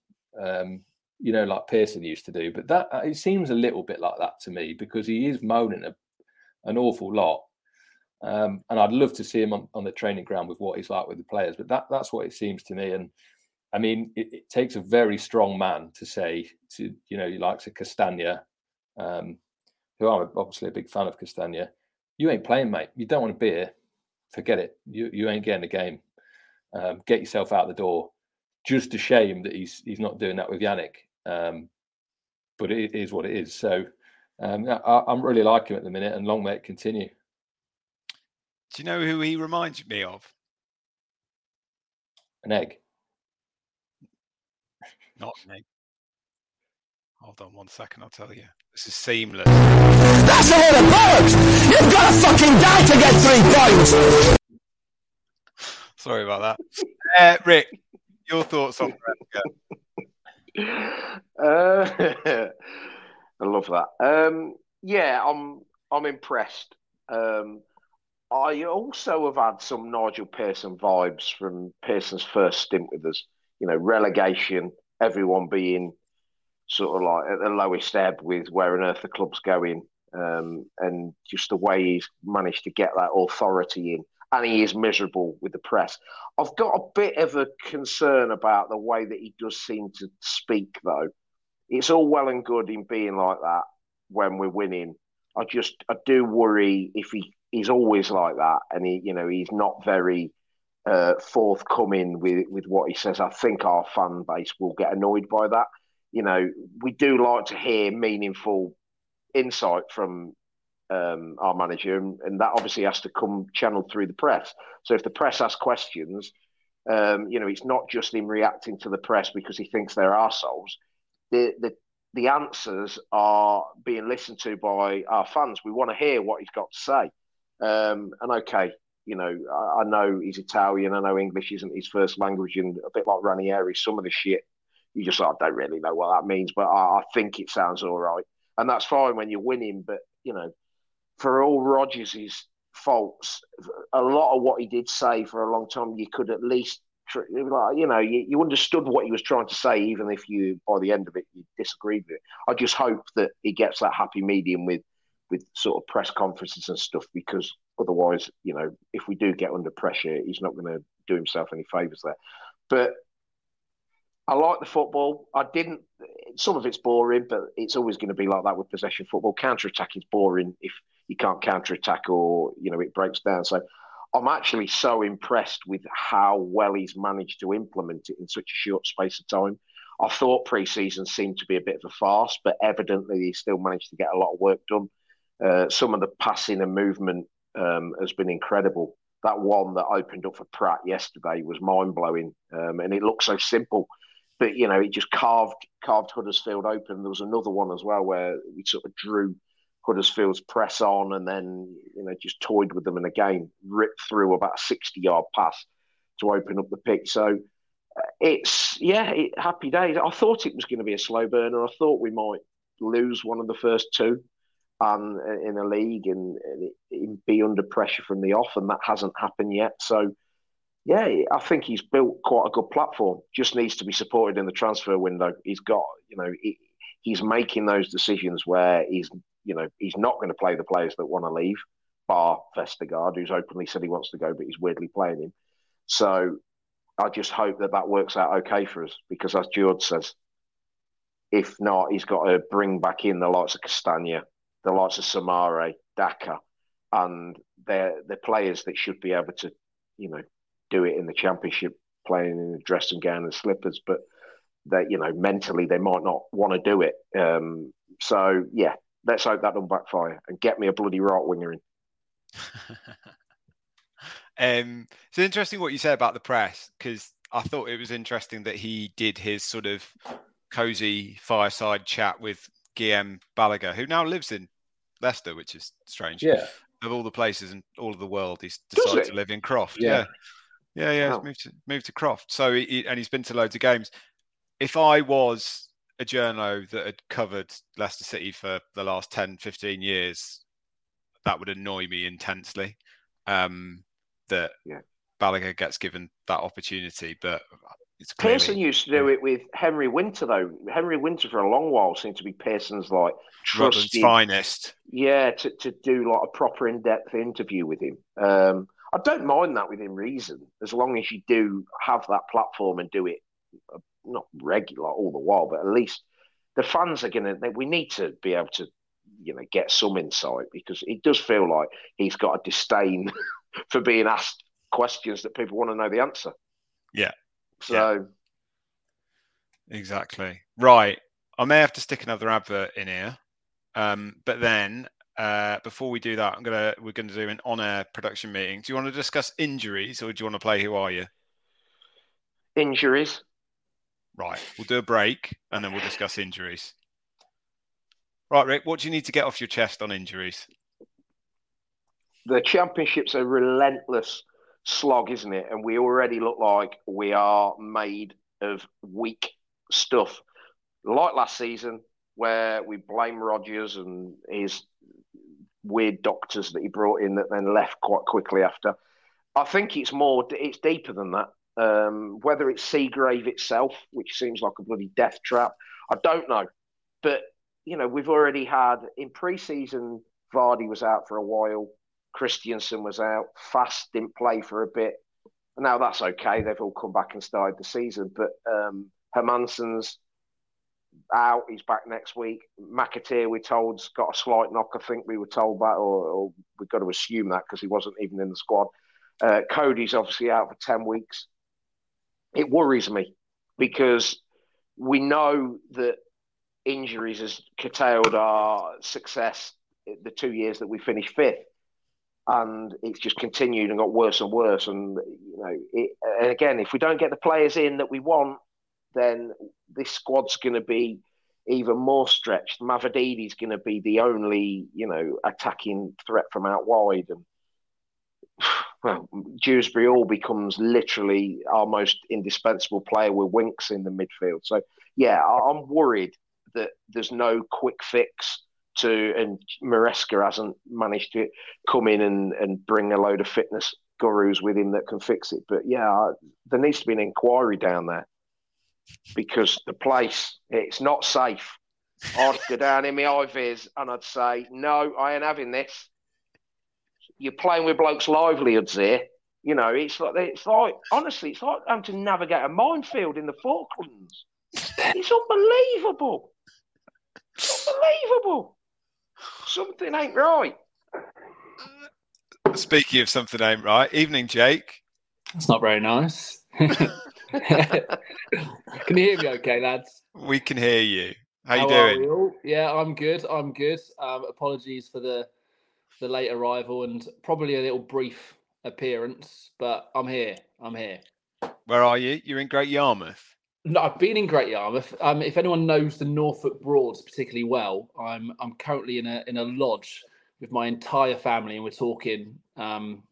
um, you know, like Pearson used to do. But that it seems a little bit like that to me because he is moaning a, an awful lot. Um, and I'd love to see him on, on the training ground with what he's like with the players. But that that's what it seems to me. And I mean, it, it takes a very strong man to say to you know, he likes a Castagne, um, who I'm obviously a big fan of Castagne. You ain't playing, mate. You don't want a beer. Forget it. You you ain't getting a game. Um, get yourself out the door. Just a shame that he's he's not doing that with Yannick. Um, but it is what it is. So um, I, am really liking him at the minute, and long may it continue. Do you know who he reminds me of? An egg. Not an egg. Hold on one second, I'll tell you. This is seamless. That's the way it works! You've got to fucking die to get three points! (laughs) Sorry about that. Uh, Rick, your thoughts on (laughs) uh, (laughs) I love that. Um, yeah, I'm I'm impressed. Um, I also have had some Nigel Pearson vibes from Pearson's first stint with us. You know, relegation, everyone being sort of like at the lowest ebb with where on earth the club's going, um, and just the way he's managed to get that authority in. And he is miserable with the press. I've got a bit of a concern about the way that he does seem to speak, though. It's all well and good in being like that when we're winning. I just I do worry if he he's always like that, and he you know he's not very uh, forthcoming with with what he says. I think our fan base will get annoyed by that. You know, we do like to hear meaningful insight from um, our manager, and, and, that obviously has to come channeled through the press. So if the press asks questions, um, you know, it's not just him reacting to the press because he thinks they're assholes. The, the the answers are being listened to by our fans. We want to hear what he's got to say. Um, and okay, you know, I, I, know he's Italian. I know English isn't his first language, and a bit like Ranieri, some of the shit you just I don't really know what that means, but I, I think it sounds all right, and that's fine when you're winning. But you know, for all Rodgers' faults, a lot of what he did say for a long time, you could at least you know, you, you understood what he was trying to say, even if you, by the end of it, you disagreed with it. I just hope that he gets that happy medium with, with sort of press conferences and stuff, because otherwise, you know, if we do get under pressure, he's not going to do himself any favors there. But I like the football. I didn't. Some of it's boring, but it's always going to be like that with possession football. Counter attack is boring if you can't counter attack or you know it breaks down. So I'm actually so impressed with how well he's managed to implement it in such a short space of time. I thought pre-season seemed to be a bit of a farce, but evidently he still managed to get a lot of work done. Uh, some of the passing and movement um, has been incredible. That one that opened up for Praet yesterday was mind blowing, um, and it looked so simple, but you know it just carved carved Huddersfield open. There was another one as well where we sort of drew Huddersfield's press on and then you know just toyed with them in and again ripped through about a 60 yard pass to open up the pitch. So uh, it's yeah, it, happy days. I thought it was going to be a slow burner. I thought we might lose one of the first two uh, in a league and, and be under pressure from the off, and that hasn't happened yet. So yeah, I think he's built quite a good platform. Just needs to be supported in the transfer window. He's got you know. He, he's making those decisions where he's you know, he's not going to play the players that want to leave, bar Vestergaard, who's openly said he wants to go, but he's weirdly playing him. So I just hope that that works out okay for us because, as George says, if not, he's got to bring back in the likes of Castagne, the likes of Soumaré, Daka, and they're the players that should be able to, you know, do it in the championship, playing in a dressing gown and slippers, but that you know mentally they might not want to do it. Um, so yeah, let's hope that doesn't backfire and get me a bloody right winger in. (laughs) um, it's interesting what you said about the press because I thought it was interesting that he did his sort of cozy fireside chat with Guillem Balaguer, who now lives in Leicester, which is strange. Yeah. Of all the places in all of the world, he's decided to live in Croft. Yeah. yeah. Yeah, yeah, wow. moved to moved to Croft. So he, and he's been to loads of games. If I was a journo that had covered Leicester City for the last 10, 15 years, that would annoy me intensely. Um, that yeah. Balaguer gets given that opportunity, but it's clearly, Pearson used to do it with Henry Winter though. Henry Winter for a long while seemed to be Pearson's like trusted finest. Yeah, to, to do like a proper in depth interview with him. Um, I don't mind that within reason, as long as you do have that platform and do it uh, not regular all the while, but at least the fans are going to. We need to be able to, you know, get some insight because it does feel like he's got a disdain (laughs) for being asked questions that people want to know the answer. Yeah. So. Yeah. Exactly. Right. I may have to stick another advert in here, um, but then uh, before we do that, I'm gonna we're gonna do an on-air production meeting. Do you want to discuss injuries, or do you want to play Who Are You? Injuries. Right. We'll do a break, and then we'll discuss injuries. Right, Rick. What do you need to get off your chest on injuries? The championship's are relentless slog, isn't it? And we already look like we are made of weak stuff. Like last season, where we blame Rodgers and his weird doctors that he brought in that then left quite quickly after. I think it's more, it's deeper than that. Um, whether it's Seagrave itself, which seems like a bloody death trap, I don't know. But, you know, we've already had in pre season, Vardy was out for a while, Kristiansen was out, Faes didn't play for a bit. Now that's okay. They've all come back and started the season. But um, out. He's back next week. McAteer, we're told, has got a slight knock. I think we were told that, or, or we've got to assume that because he wasn't even in the squad. Uh, Coady's obviously out for 10 weeks. It worries me because we know that injuries has curtailed our success the two years that we finished fifth. And it's just continued and got worse and worse. And, you know, it, and again, if we don't get the players in that we want, then this squad's going to be even more stretched. Mavididi's going to be the only, you know, attacking threat from out wide, and (sighs) well, Dewsbury-Hall becomes literally our most indispensable player with Winks in the midfield. So yeah, I'm worried that there's no quick fix to, and Maresca hasn't managed to come in and, and bring a load of fitness gurus with him that can fix it. But yeah, there needs to be an inquiry down there because the place it's not safe. I'd go down in my IVs and I'd say, no, I ain't having this. You're playing with blokes' livelihoods here. You know, it's like it's like honestly, it's like having to navigate a minefield in the Falklands. It's unbelievable. It's unbelievable. Something ain't right. Speaking of something ain't right, evening, Jake. That's not very nice. (laughs) can you hear me okay, lads? We can hear you. How, How you doing? Yeah, I'm good. I'm good. Um, apologies for the the late arrival and probably a little brief appearance, but I'm here. I'm here. Where are you? You're in Great Yarmouth. No, I've been in Great Yarmouth. Um, if anyone knows the Norfolk Broads particularly well, I'm I'm currently in a in a lodge with my entire family, and we're talking um,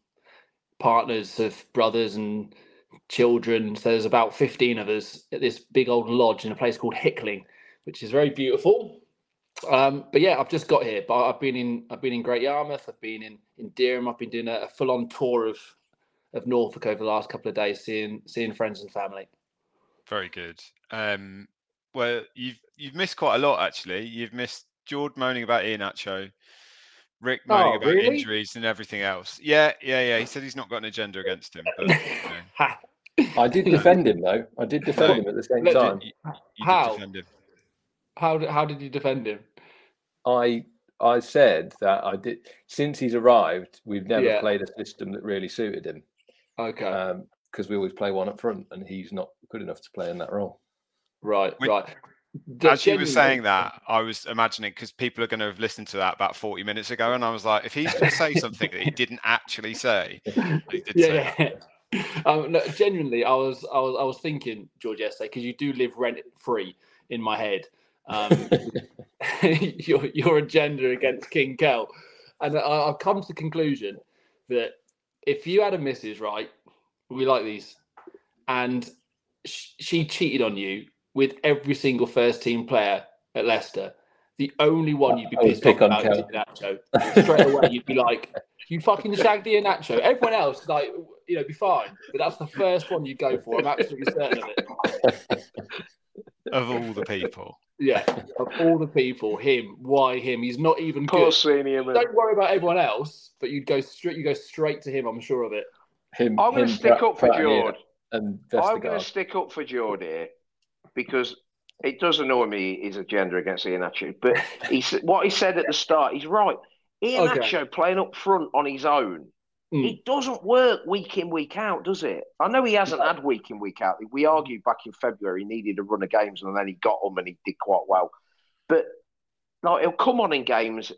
partners of brothers and children. So there's about 15 of us at this big old lodge in a place called Hickling, which is very beautiful. Um, but yeah, I've just got here. But I've been in I've been in Great Yarmouth. I've been in in Dereham. I've been doing a, a full on tour of of Norfolk over the last couple of days, seeing seeing friends and family. Very good. Um, well, you've you've missed quite a lot actually. You've missed George moaning about Iheanacho, Rick moaning oh, about really? injuries and everything else. Yeah, yeah, yeah. He said he's not got an agenda against him. But, you know. (laughs) I did defend him though. I did defend him at the same time. You, you how? How did, how did you defend him? I I said that I did since he's arrived. We've never yeah. played a system that really suited him. Okay. Because um, we always play one up front, and he's not good enough to play in that role. Right. right. As you were saying that, I was imagining because people are going to have listened to that about 40 minutes ago, and I was like, if he's going to say (laughs) something that he didn't actually say, he did yeah, say um, no, genuinely, I was, I was, I was thinking, George, yesterday because you do live rent free in my head. Um, (laughs) (laughs) your your agenda against King Kel, and I, I've come to the conclusion that if you had a missus, right, We like these. And sh- she cheated on you with every single first team player at Leicester. The only one you'd be I pissed pick off on about is Iheanacho. Straight away, you'd be like, "You fucking shagged Iheanacho." Everyone else, like, you know, be fine. But that's the first one you go for. I'm absolutely certain of it. Of all the people. Yeah, of all the people, him. Why him? He's not even Poor good. senior. Don't worry about everyone else, but you'd go straight. You go straight to him. I'm sure of it. Him, I'm going to stick up for Pratt and and I'm going to stick up for Jord here because it does annoy me his agenda against Iheanacho. But he, (laughs) what he said at the start, he's right. Iheanacho playing up front on his own, Mm. it doesn't work week in, week out, does it? I know he hasn't had week in, week out. We argued back in February he needed a run of games and then he got them and he did quite well. But like, he'll come on in games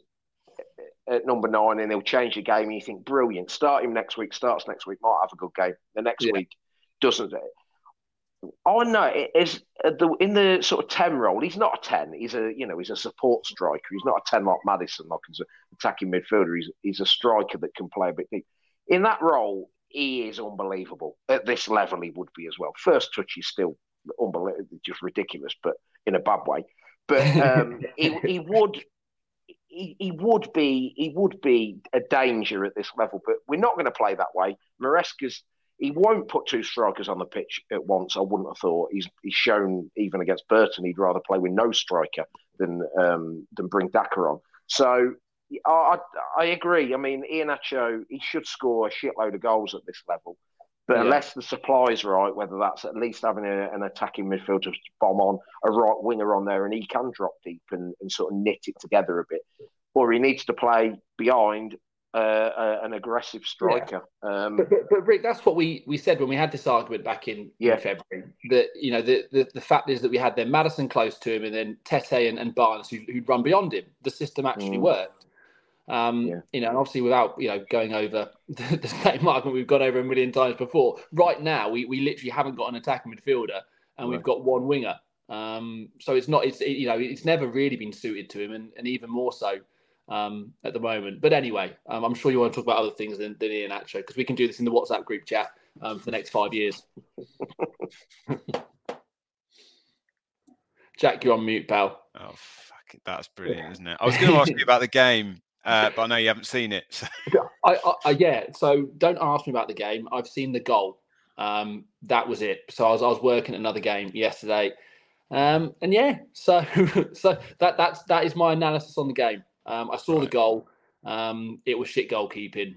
at number nine and he'll change the game and you think, brilliant, start him next week, starts next week, might have a good game. The next Yeah. week doesn't. I know it is uh, the in the sort of ten role. He's not a ten. He's a you know he's a support striker. He's not a ten like Maddison, like he's an attacking midfielder. He's he's a striker that can play a bit deep. In that role, he is unbelievable. At this level, he would be as well. First touch is still unbelievable, just ridiculous, but in a bad way. But um, (laughs) he he would. He, he would be he would be a danger at this level, but we're not going to play that way. Maresca's he won't put two strikers on the pitch at once. I wouldn't have thought. He's he's shown even against Burton he'd rather play with no striker than um, than bring Daka on. So I, I, I agree. I mean, Iheanacho he should score a shitload of goals at this level, but Yeah. unless the supply is right, whether that's at least having a, an attacking midfielder to bomb on a right winger on there, and he can drop deep and, and sort of knit it together a bit, or he needs to play behind uh, an aggressive striker. Um, But, but, but Rick, that's what we, we said when we had this argument back in, Yeah. in February. That you know the, the the fact is that we had then Maddison close to him, and then Tete and, and Barnes who, who'd run beyond him. The system actually Mm. worked. Um, Yeah. You know, and obviously without you know going over (laughs) the, the same argument we've gone over a million times before. Right now, we, we literally haven't got an attacking midfielder, and we've got one winger. Um, so it's not it's it- you know it's never really been suited to him, and, and even more so um, at the moment. But anyway, um, I'm sure you want to talk about other things than, than Iheanacho because we can do this in the WhatsApp group chat um, for the next five years. (laughs) Jack, you're on mute, pal. Oh, fuck it. That's brilliant, isn't it? I was going to ask you about the game, uh, (laughs) but I know you haven't seen it. So. I, I, I yeah. So don't ask me about the game. I've seen the goal. Um, that was it. So I was I was working another game yesterday, um, and yeah. So (laughs) so that that's that is my analysis on the game. Um, I saw the goal. Um, it was shit goalkeeping,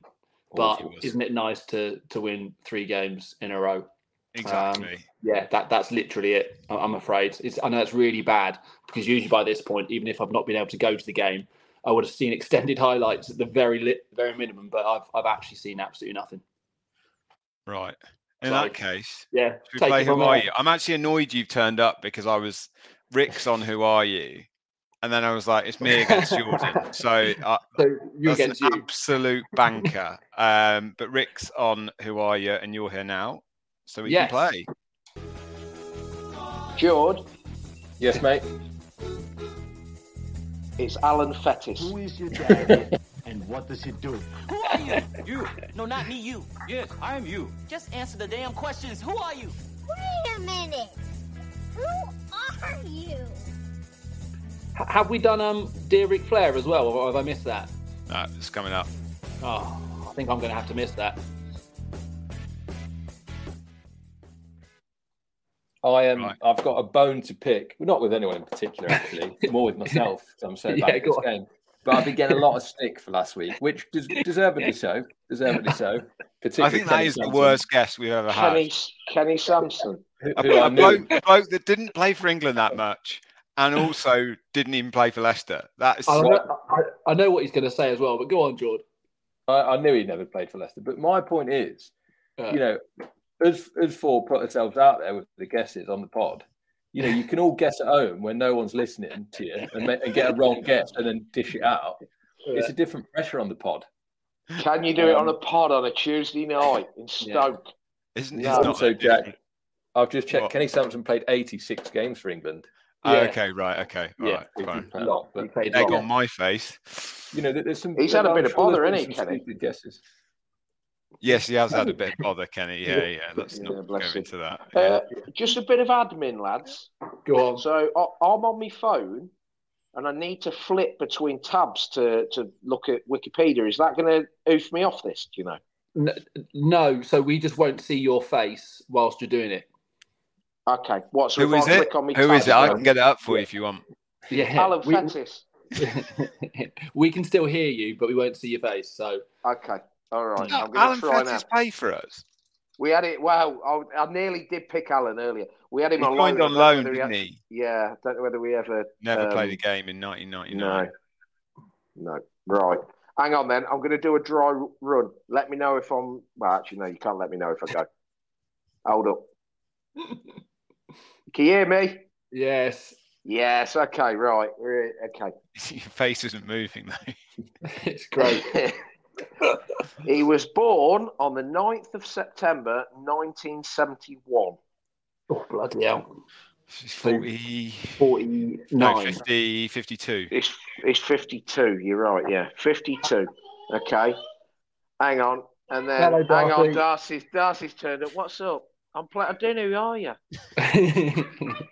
but isn't it nice to to win three games in a row? Exactly. Yeah, that that's literally it. I'm afraid. It's, I know it's really bad because usually by this point, even if I've not been able to go to the game, I would have seen extended (laughs) highlights at the very li- very minimum. But I've I've actually seen absolutely nothing. right. In So, that case, Yeah, should we take play it Who Are. You? I'm actually annoyed you've turned up because I was Rick's on Who Are You? And then I was like, it's me against Jordan. (laughs) So uh, So you that's against an you. absolute banker. (laughs) um, but Rick's on Who Are You? And you're here now. So we Yes. can play. George, Yes, mate. it's Alan Fettis. Who is your daddy (laughs) and what does he do? Who are you? You. No, not me, you. Yes, I am you. Just answer the damn questions. Who are you? Wait a minute. Who are you? H- Have we done um Dear Ric Flair as well, or have I missed that? Uh, it's coming up. Oh, I think I'm going to have to miss that. I am. Right. I've got a bone to pick. Well, not with anyone in particular, actually. (laughs) More with myself. I'm so (laughs) Yeah, bad at this on. game. But I've been getting a lot of stick for last week, which des- (laughs) deservedly so. Deservedly so. Particularly I think that Kenny is the worst guest we've ever had. Kenny, Kenny Sansom. who- A, who I a bloke, a bloke that didn't play for England that much and also didn't even play for Leicester. That is I so- know, I, I know what he's going to say as well, but go on, George. I, I knew he never played for Leicester. But my point is, Uh, you know, as as four put ourselves out there with the guesses on the pod, you know, you can all guess at home when no one's listening to you and, and get a wrong guess and then dish it out. It's a different pressure on the pod. Can you do it on Um, a pod on a Tuesday night in Stoke? isn't, No. it's not Also, Jack. I've just checked. What? Kenny Sansom played 86 games for England. Oh, okay, right, okay, all Yeah, right, fine. you- a lot, but, he played Egg long. on my face. you know, there's some. He's had a I'm bit of bother, there's hasn't he, some Kenny? Guesses. Yes, he has had a bit of (laughs) bother, Kenny. Yeah, yeah. Let's Yeah, not go bless him. into that. Uh, just a bit of admin, lads. Go on. So I- I'm on my phone, and I need to flip between tabs to to look at Wikipedia. Is that going to oof me off this? Do you know? N- No, so we just won't see your face whilst you're doing it. Okay. What? So Who if is I it? click on my Who is it? I can get it up for you if you want. Yeah, (laughs) Alan we, Fettis. (laughs) we can still hear you, but we won't see your face. So Okay. All right. No, I'm going Alan to try now. Pay for us. We had it. Wow. I, I nearly did pick Alan earlier. We had him He on joined loan. on I don't know loan, whether didn't had- he? Yeah. I don't know whether we ever. Never um, played a game in 1999. No. No. Right. Hang on then. I'm going to do a dry run. Let me know if I'm. Well, actually, no, you can't let me know if I go. Hold up. (laughs) Can you hear me? yes, Yes. Okay. Right. Okay. (laughs) Your face isn't moving though. (laughs) it's great. (laughs) he was born on the 9th of September 1971. oh bloody hell! She's 40, Forty no, 50, 52. It's, it's 52. You're right. Yeah. 52. Okay. Hang on. And then, Hello, hang on, Darcy. Darcy's, Darcy's turned up. What's up? I'm playing. I don't know who are you? (laughs) (laughs)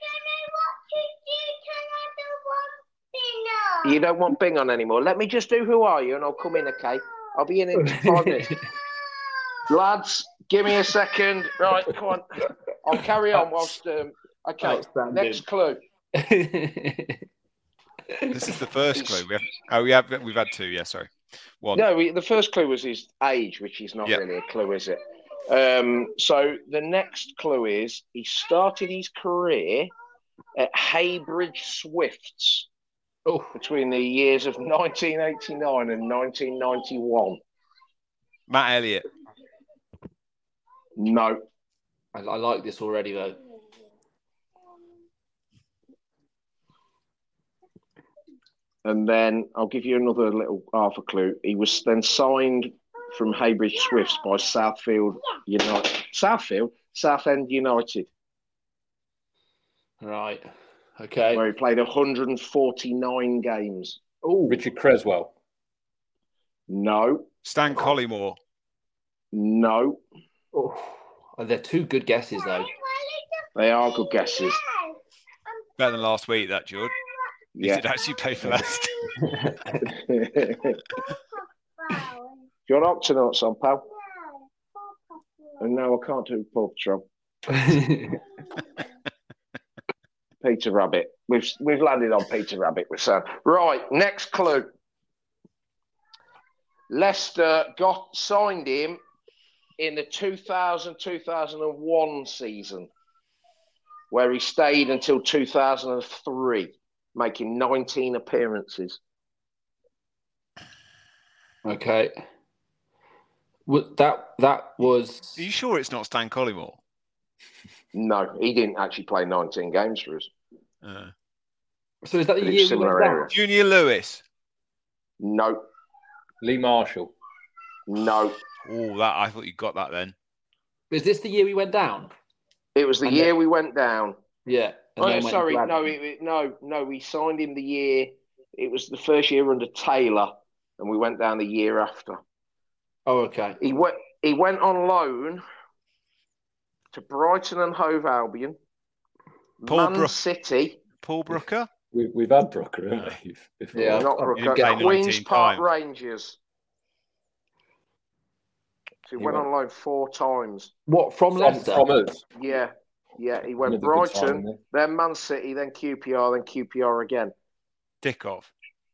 You don't want Bing on anymore. Let me just do who are you and I'll come in, okay? I'll be in in five minutes. (laughs) Lads, give me a second. Right, come on. I'll carry on whilst. Um, okay, Outstanding. next clue. This is the first clue. We have, oh, we have, we've had two. Yeah, sorry. One. No, we, the first clue was his age, which is not Yeah. really a clue, is it? Um, so the next clue is he started his career at Heybridge Swifts oh, between the years of 1989 and 1991. Matt Elliott. No, I, I like this already though. And then I'll give you another little half a clue. He was then signed from Heybridge Swifts by Southfield United. Southfield? Southend United, Right. Okay. where he played 149 games. Oh, Richard Cresswell. No, Stan Collymore. no. oh. They're two good guesses though. They are good guesses. Better than last week, that, George. He Yeah. did actually play for (laughs) Leicester. (laughs) (laughs) Do you want Octonauts on, pal? And no, I can't do Paw Patrol. (laughs) Peter Rabbit. We've we've landed on Peter Rabbit with Sam. Right, next clue. Leicester got signed him in the 2000-2001 season, where he stayed until 2003, making 19 appearances. okay. Wa- That that was Are you sure it's not Stan Collymore? No, he didn't actually play 19 games for us. Uh, so. Is that the year we similar went down? area. Junior Lewis. No, Lee Marshall. no. Oh, that I thought you got that then. Is this the year we went down? It was the And year then- we went down. Yeah. Oh, no, sorry, no, it, it- no, no. We signed him the year. It was the first year under Taylor, and we went down the year after. Oh, okay. He went. He went on loan to Brighton and Hove Albion, Paul Man Brook. City, Paul Brooker. We, we've had Brooker, haven't we? Before. Yeah. not Brooker, Queens Park times. Rangers. So he, He went, went- on loan four times. What from From, Leicester? from us. Yeah, yeah. He went Another Brighton, signing there. then Man City, then QPR, then QPR again. Dickov.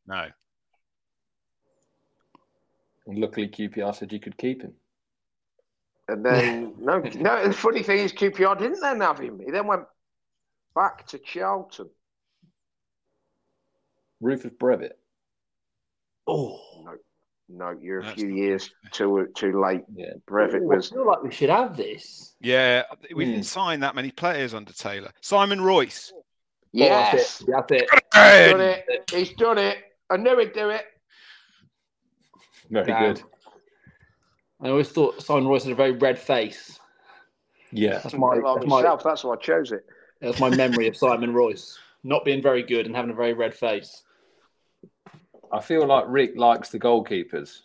No. And luckily, QPR said you could keep him. And then (laughs) no, no. The funny thing is, QPR didn't then have him. He then went back to Charlton. Rufus Brevett. Oh, No, no! you're a That's few not- years too too late. Yeah. Brevett Ooh, was I feel like we should have this. Yeah, we Hmm. didn't sign that many players under Taylor. Simon Royce. yes, Oh, that's it. He's done it. He's done it. I knew he'd do it. Very Damn. good. I always thought Simon Royce had a very red face. Yeah. That's my Like that's my, myself, that's why I chose it. that's my memory of Simon Royce not being very good and having a very red face. I feel like Rick likes the goalkeepers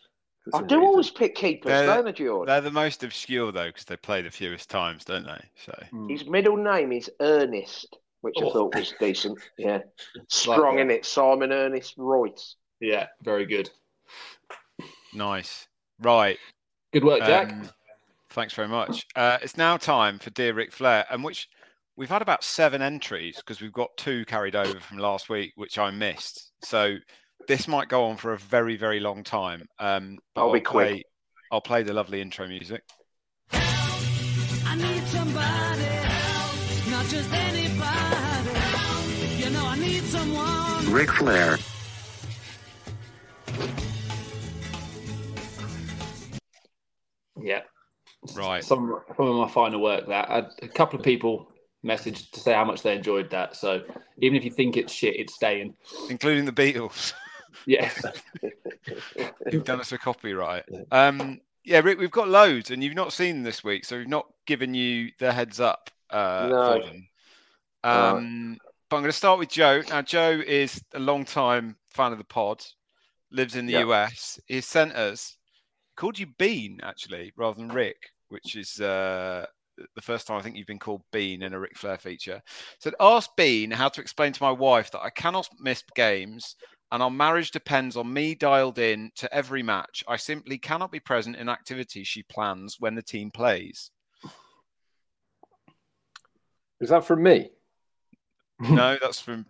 I do always pick keepers, They're- don't I, George? They're the most obscure though, because they play the fewest times, don't they? So mm. His middle name is Ernest, which I Oh. thought was decent. Yeah. (laughs) Strong that. in it, Simon Ernest Royce. Yeah, very good. Nice. Right. Good work, Jack. Um, thanks very much. Uh, it's now time for Dear Ric Flair, and which we've had about seven entries because we've got two carried over from last week, which I missed. So this might go on for a very, very long time. Um, but I'll be quick. I'll play the lovely intro music. I need Yeah. Right. Some some of my final work. That I, a couple of people messaged to say how much they enjoyed that. So even if you think it's shit, it's staying. Including the Beatles. (laughs) Yeah. (laughs) You've done us a copyright. Um, yeah, Rick, we've got loads, and you've not seen this week, so we've not given you the heads up uh, No. for them. Um, But I'm going to start with Joe. Now, Joe is a long time fan of the pod, lives in the Yep. US. He sent us, called you Bean, actually, rather than Rick, which is uh, the first time I think you've been called Bean in a Ric Flair feature. Said, ask Bean how to explain to my wife that I cannot miss games and our marriage depends on me dialed in to every match. I simply cannot be present in activities she plans when the team plays. Is that from me? No, that's from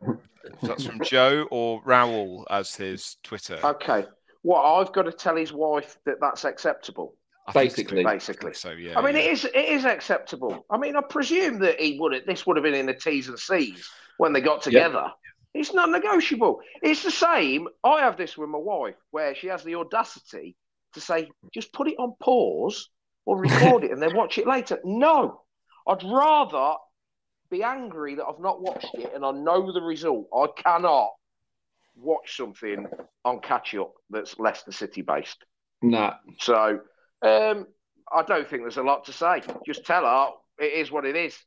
that's from Joe or Raoul as his Twitter. Okay. What I've got to tell his wife that that's acceptable. I think so. Basically. I Basically. so yeah. I mean, yeah. it is it is acceptable. I mean, I presume that he would have. This would have been in the T's and C's when they got together. It's not negotiable. It's the same. I have this with my wife, where she has the audacity to say, "Just put it on pause or record it and then watch it later." No, I'd rather be angry that I've not watched it and I know the result. I cannot watch something on catch up that's Leicester City based. Nah. So um, I don't think there's a lot to say. Just tell her it is what it is.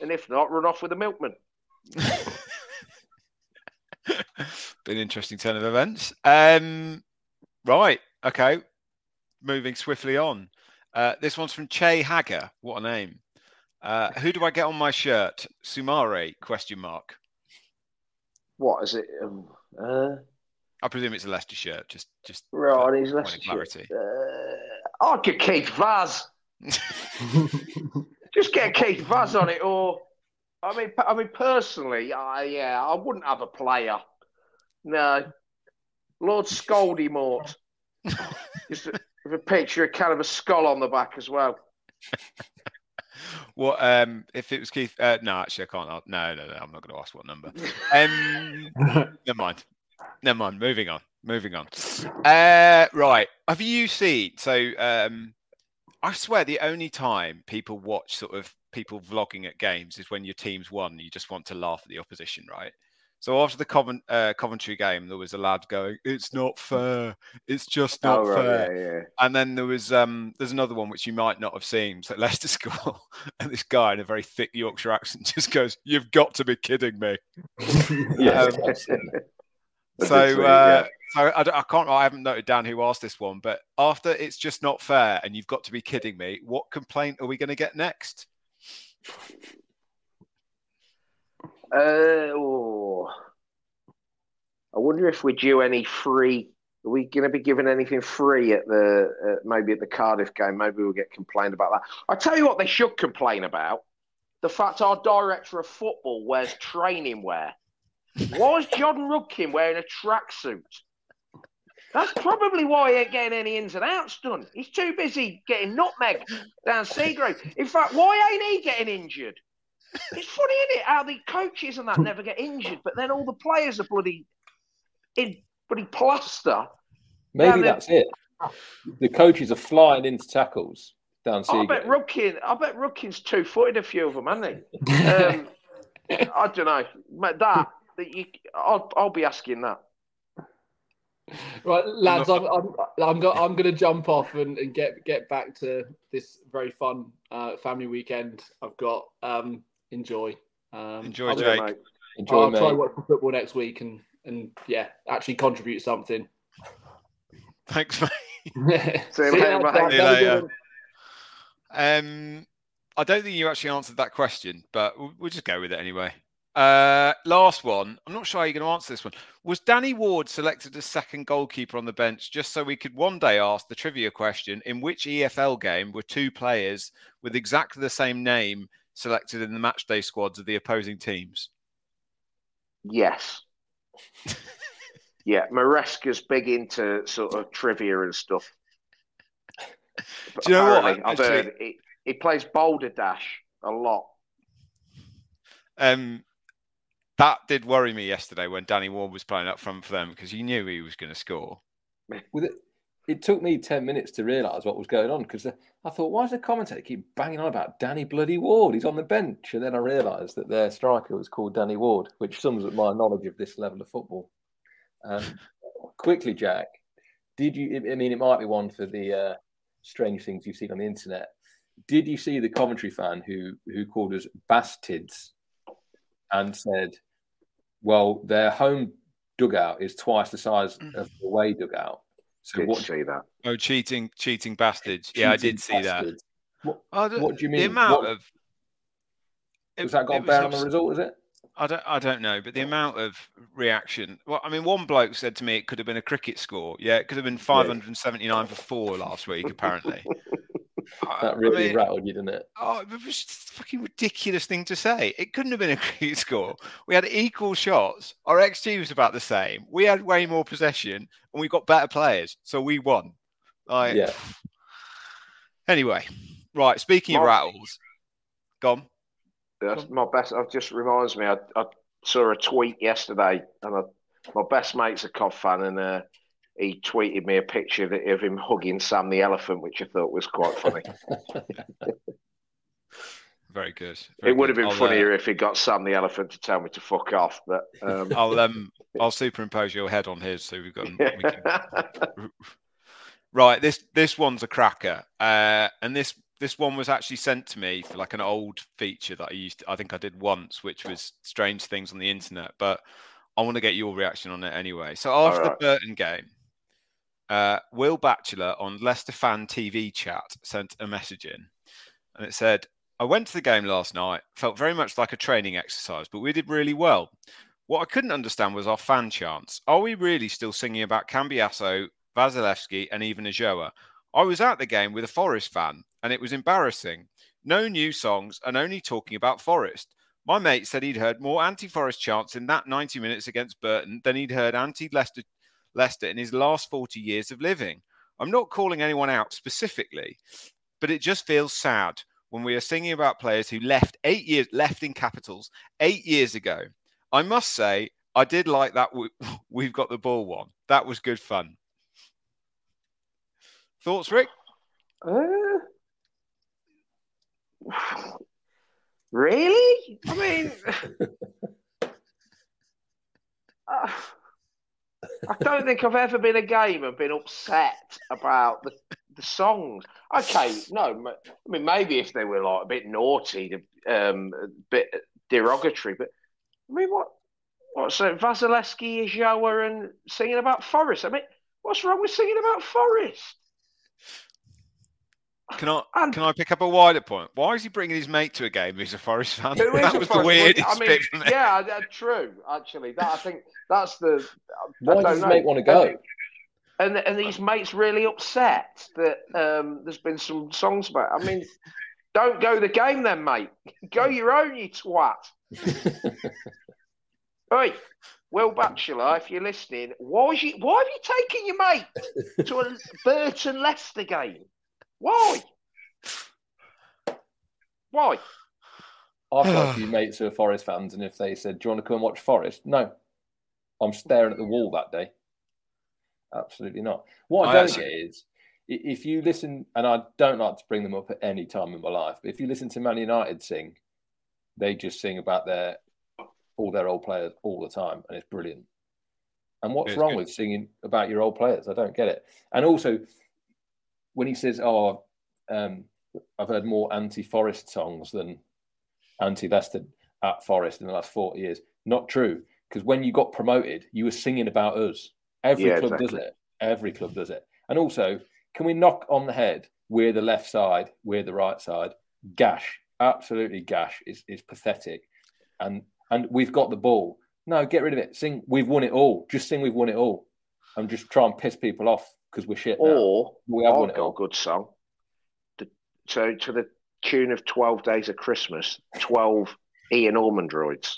And if not, run off with the milkman. (laughs) Been an interesting turn of events. Um, right. Okay. Moving swiftly on. Uh, this one's from Che Hagger. What a name. Uh, who do I get on my shirt? Soumaré? Question mark. What is it? Um, uh, I presume it's a Leicester shirt. Just, just right, he's point less of. Uh, I could Keith Vaz. (laughs) Just get Keith Vaz on it, or I mean, I mean, personally, I yeah, I wouldn't have a player. No, Lord Scaldy Mort. (laughs) Just a, with a picture, of kind of a skull on the back as well. (laughs) What um if it was Keith? Uh, no, actually, I can't. a- No, no, no. I'm not going to ask what number. Um, (laughs) never mind. Never mind. Moving on. Moving on. Uh, right. Have you seen? So, um, I swear the only time people watch sort of people vlogging at games is when your team's won. You just want to laugh at the opposition, right? So after the Covent, uh, Coventry game, there was a lad going, "It's not fair. It's just not oh, right, fair." yeah, yeah. And then there was um there's another one which you might not have seen. So (laughs) Leicester score, and this guy in a very thick Yorkshire accent (laughs) just goes, "You've got to be kidding me." (laughs) Yes, Um, I've seen it. so uh, so I, I can't I haven't noted down who asked this one, but after it's just not fair, and you've got to be kidding me. What complaint are we going to get next? Uh, oh. I wonder if we're due any free. Are we going to be given anything free at the uh, maybe at the Cardiff game? Maybe we'll get complained about that. I tell you what, they should complain about the fact our director of football wears training wear. Why is Jon Rudkin wearing a tracksuit? That's probably why he ain't getting any ins and outs done. He's too busy getting nutmeg down Seagrave. In fact, why ain't he getting injured? It's funny, isn't it? How the coaches and that never get injured, but then all the players are bloody in bloody plaster. Maybe then- that's it. The coaches are flying into tackles down I bet Seagrave. Rudkin, I bet Rudkin's two footed a few of them, hasn't he? (laughs) Um, I don't know. That, that you, I'll, I'll be asking that. Right, lads, I'm I'm I'm, go, I'm going to jump off and, and get get back to this very fun uh, family weekend I've got. Um, enjoy. Um, Enjoy, I'll, mate. Enjoy, I'll try mate. watch the football next week and and yeah, actually contribute something. (laughs) Thanks, mate. (laughs) See you later, later, mate. See you later. Um, I don't think you actually answered that question, but we'll, we'll just go with it anyway. Uh, last one. I'm not sure how you're going to answer this one. Was Danny Ward selected as second goalkeeper on the bench just so we could one day ask the trivia question in which EFL game were two players with exactly the same name selected in the matchday squads of the opposing teams? Yes. (laughs) yeah, Maresca's big into sort of trivia and stuff. (laughs) Do you know what? I've Actually- heard he, he plays Boulder Dash a lot. Um, that did worry me yesterday when Danny Ward was playing up front for them because you knew he was going to score. (laughs) With it, it took me 10 minutes to realise what was going on because I thought, why does the commentator keep banging on about Danny Bloody Ward? He's on the bench. And then I realised that their striker was called Danny Ward, which sums up my knowledge of this level of football. Um, quickly, Jack, did you? I mean, it might be one for the uh, strange things you've seen on the internet. Did you see the commentary fan who who called us bastids and said, "Well, their home dugout is twice the size of the away dugout." So Did what? see that. Oh, cheating, cheating bastards! Yeah, I did see that. What, Oh, what do you mean? The amount What- of it- has that got it a was bear on the result? Is it? I don't, I don't know, but the amount of reaction. Well, I mean, one bloke said to me it could have been a cricket score. Yeah, it could have been 579 for four last week, apparently. (laughs) I- That I really mean, rattled you, didn't it? Oh, it was just a fucking ridiculous thing to say. It couldn't have been a (laughs) great score. We had equal shots. Our XG was about the same. We had way more possession, and we got better players, so we won. Like, Yeah. (sighs) Anyway, right. Speaking of rattles, gone. That's my best. It just reminds me. I, I saw a tweet yesterday, and I, my best mate's a Cov fan, and uh, he tweeted me a picture of, him hugging Sam the elephant, which I thought was quite funny. (laughs) Very good. very it would have been I'll, uh, funnier if he got Sam the elephant to tell me to fuck off, but um, (laughs) I'll um I'll superimpose your head on his so we've got we can... (laughs) right. This this one's a cracker, uh, and this this one was actually sent to me for like an old feature that I used. I think I did once, which was strange things on the internet. But I want to get your reaction on it anyway. So after Alright. the Burton game, uh, Will Batchelor on Leicester Fan TV chat sent a message in, and it said, I went to the game last night, felt very much like a training exercise, but we did really well. What I couldn't understand was our fan chants. Are we really still singing about Cambiasso, Wasilewski, and even Ulloa? I was at the game with a Forest fan, and it was embarrassing. No new songs and only talking about Forest. My mate said he'd heard more anti-Forest chants in that 90 minutes against Burton than he'd heard anti-Leicester Leicester in his last 40 years of living. I'm not calling anyone out specifically, but it just feels sad when we are singing about players who left eight years left in capitals eight years ago. I must say, I did like that. We, (laughs) we've got the ball one. That was good fun. Thoughts, Rick? Uh, (sighs) really? I mean, (laughs) uh, I don't think I've ever been a game and been upset about the, the songs. Okay, no, I mean maybe if they were like a bit naughty, um, a bit derogatory, but I mean what? What's so Wasilewski, Ulloa, and singing about Forest? I mean, what's wrong with singing about Forest? Can I And- can I pick up a wider point? Why is he bringing his mate to a game who's a Forest fan? Who (laughs) is that a was the Forest- weirdest I mean, bit yeah, that, true. Actually, that I think that's the. I Why don't does his know. mate want to go? And and these mates really upset that um, there's been some songs about. I mean, don't go the game then, mate. (laughs) Go your own, you twat. (laughs) Oi, Will Batchelor, if you're listening, why is you, why have you taken your mate to a Burton Leicester game? Why? Why? I've got a (sighs) few mates who are Forest fans, and if they said, "Do you want to come and watch Forest?" No, I'm staring at the wall that day. Absolutely not. What I, I don't actually- get is if you listen, and I don't like to bring them up at any time in my life, but if you listen to Man United sing, they just sing about their all their old players all the time, and it's brilliant. And what's It's wrong good. with singing about your old players? I don't get it. And also, when he says, "Oh, um, I've heard more anti-Forest songs than anti-Leicester at Forest in the last 40 years. Not true. Because when you got promoted, you were singing about us. Every Yeah, club does it. Every club does it. And also, can we knock on the head? We're the left side, we're the right side. Gash, absolutely gash. is is pathetic. And and we've got the ball. No, get rid of it. Sing, we've won it all. Just sing, we've won it all, and just try and piss people off because we're shit. now. Or we have I've got a good song. The, so to the tune of Twelve Days of Christmas, twelve Ian Ormondroyds.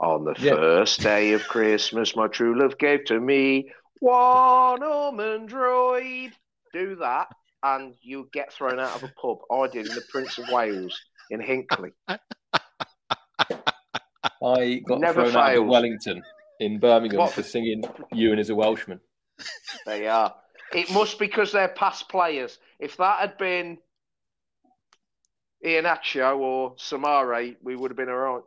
On the Yeah. first day of Christmas, my true love gave to me one Ormondroyd. Do that, and you get thrown out of a pub. I did in the Prince of Wales in Hinckley. (laughs) I got Never thrown out of. Wellington in Birmingham What? for singing "Ewan is a Welshman." They are. It must because they're past players. If that had been Iheanacho or Soumaré, we would have been all right.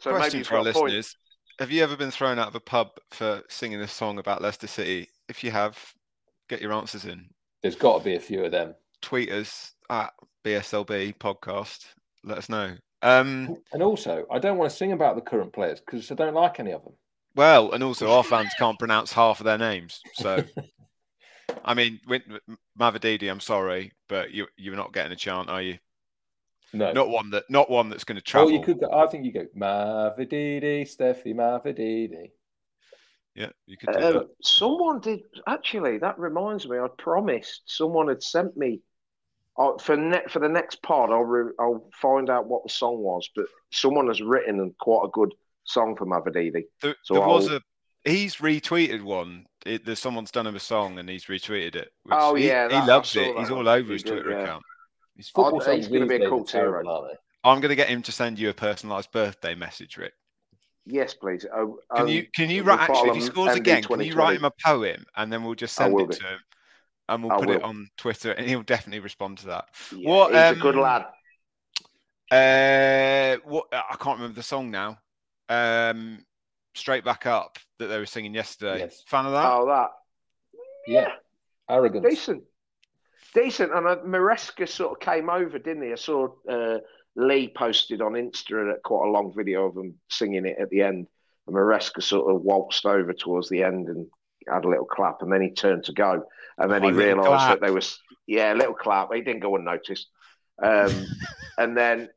So Question he's for our got point. listeners: Have you ever been thrown out of a pub for singing a song about Leicester City? If you have, get your answers in. There's got to be a few of them. Tweet us at BSLB podcast. Let us know. Um, And also, I don't want to sing about the current players because I don't like any of them. Well, and also our fans (laughs) can't pronounce half of their names. So, (laughs) I mean, with Mavididi, I'm sorry, but you you're not getting a chant, are you? No, Not one that not one that's going to Or travel. you could go. I think you go Mavididi, Stephy Mavididi. Yeah, you could do that. Um, someone did actually. That reminds me. I promised someone had sent me uh, for ne- for the next pod. I'll re- I'll find out what the song was. But someone has written quite a good song from Mavididi. There, So there was a he's retweeted one. It, there's someone's done him a song and he's retweeted it. which Oh, he, yeah, he that- I loves it. that He's all over He his did, Twitter yeah. account. He's Football I'd- songs he's gonna these be a days cool are terrible, hero. aren't they? I'm going to get him to send you a personalised birthday message, Rick. Yes, please. Oh, Can um, you can you write actually if he scores MD again? Can you write him a poem and then we'll just send it do. to him and we'll I put it on Twitter and he'll definitely respond to that. Yeah, What, he's a good um, lad. Uh, what I can't remember the song now. Um, straight back up that they were singing yesterday. Yes. Fan of that? Oh, that. Yeah, arrogant. Decent. Decent. And uh, Maresca sort of came over, didn't he? I saw uh, Lee posted on Insta quite a long video of them singing it at the end. And Maresca sort of waltzed over towards the end and had a little clap. And then he turned to go. And then Oh, he realised that there was, yeah, a little clap. He didn't go unnoticed. Um, (laughs) and then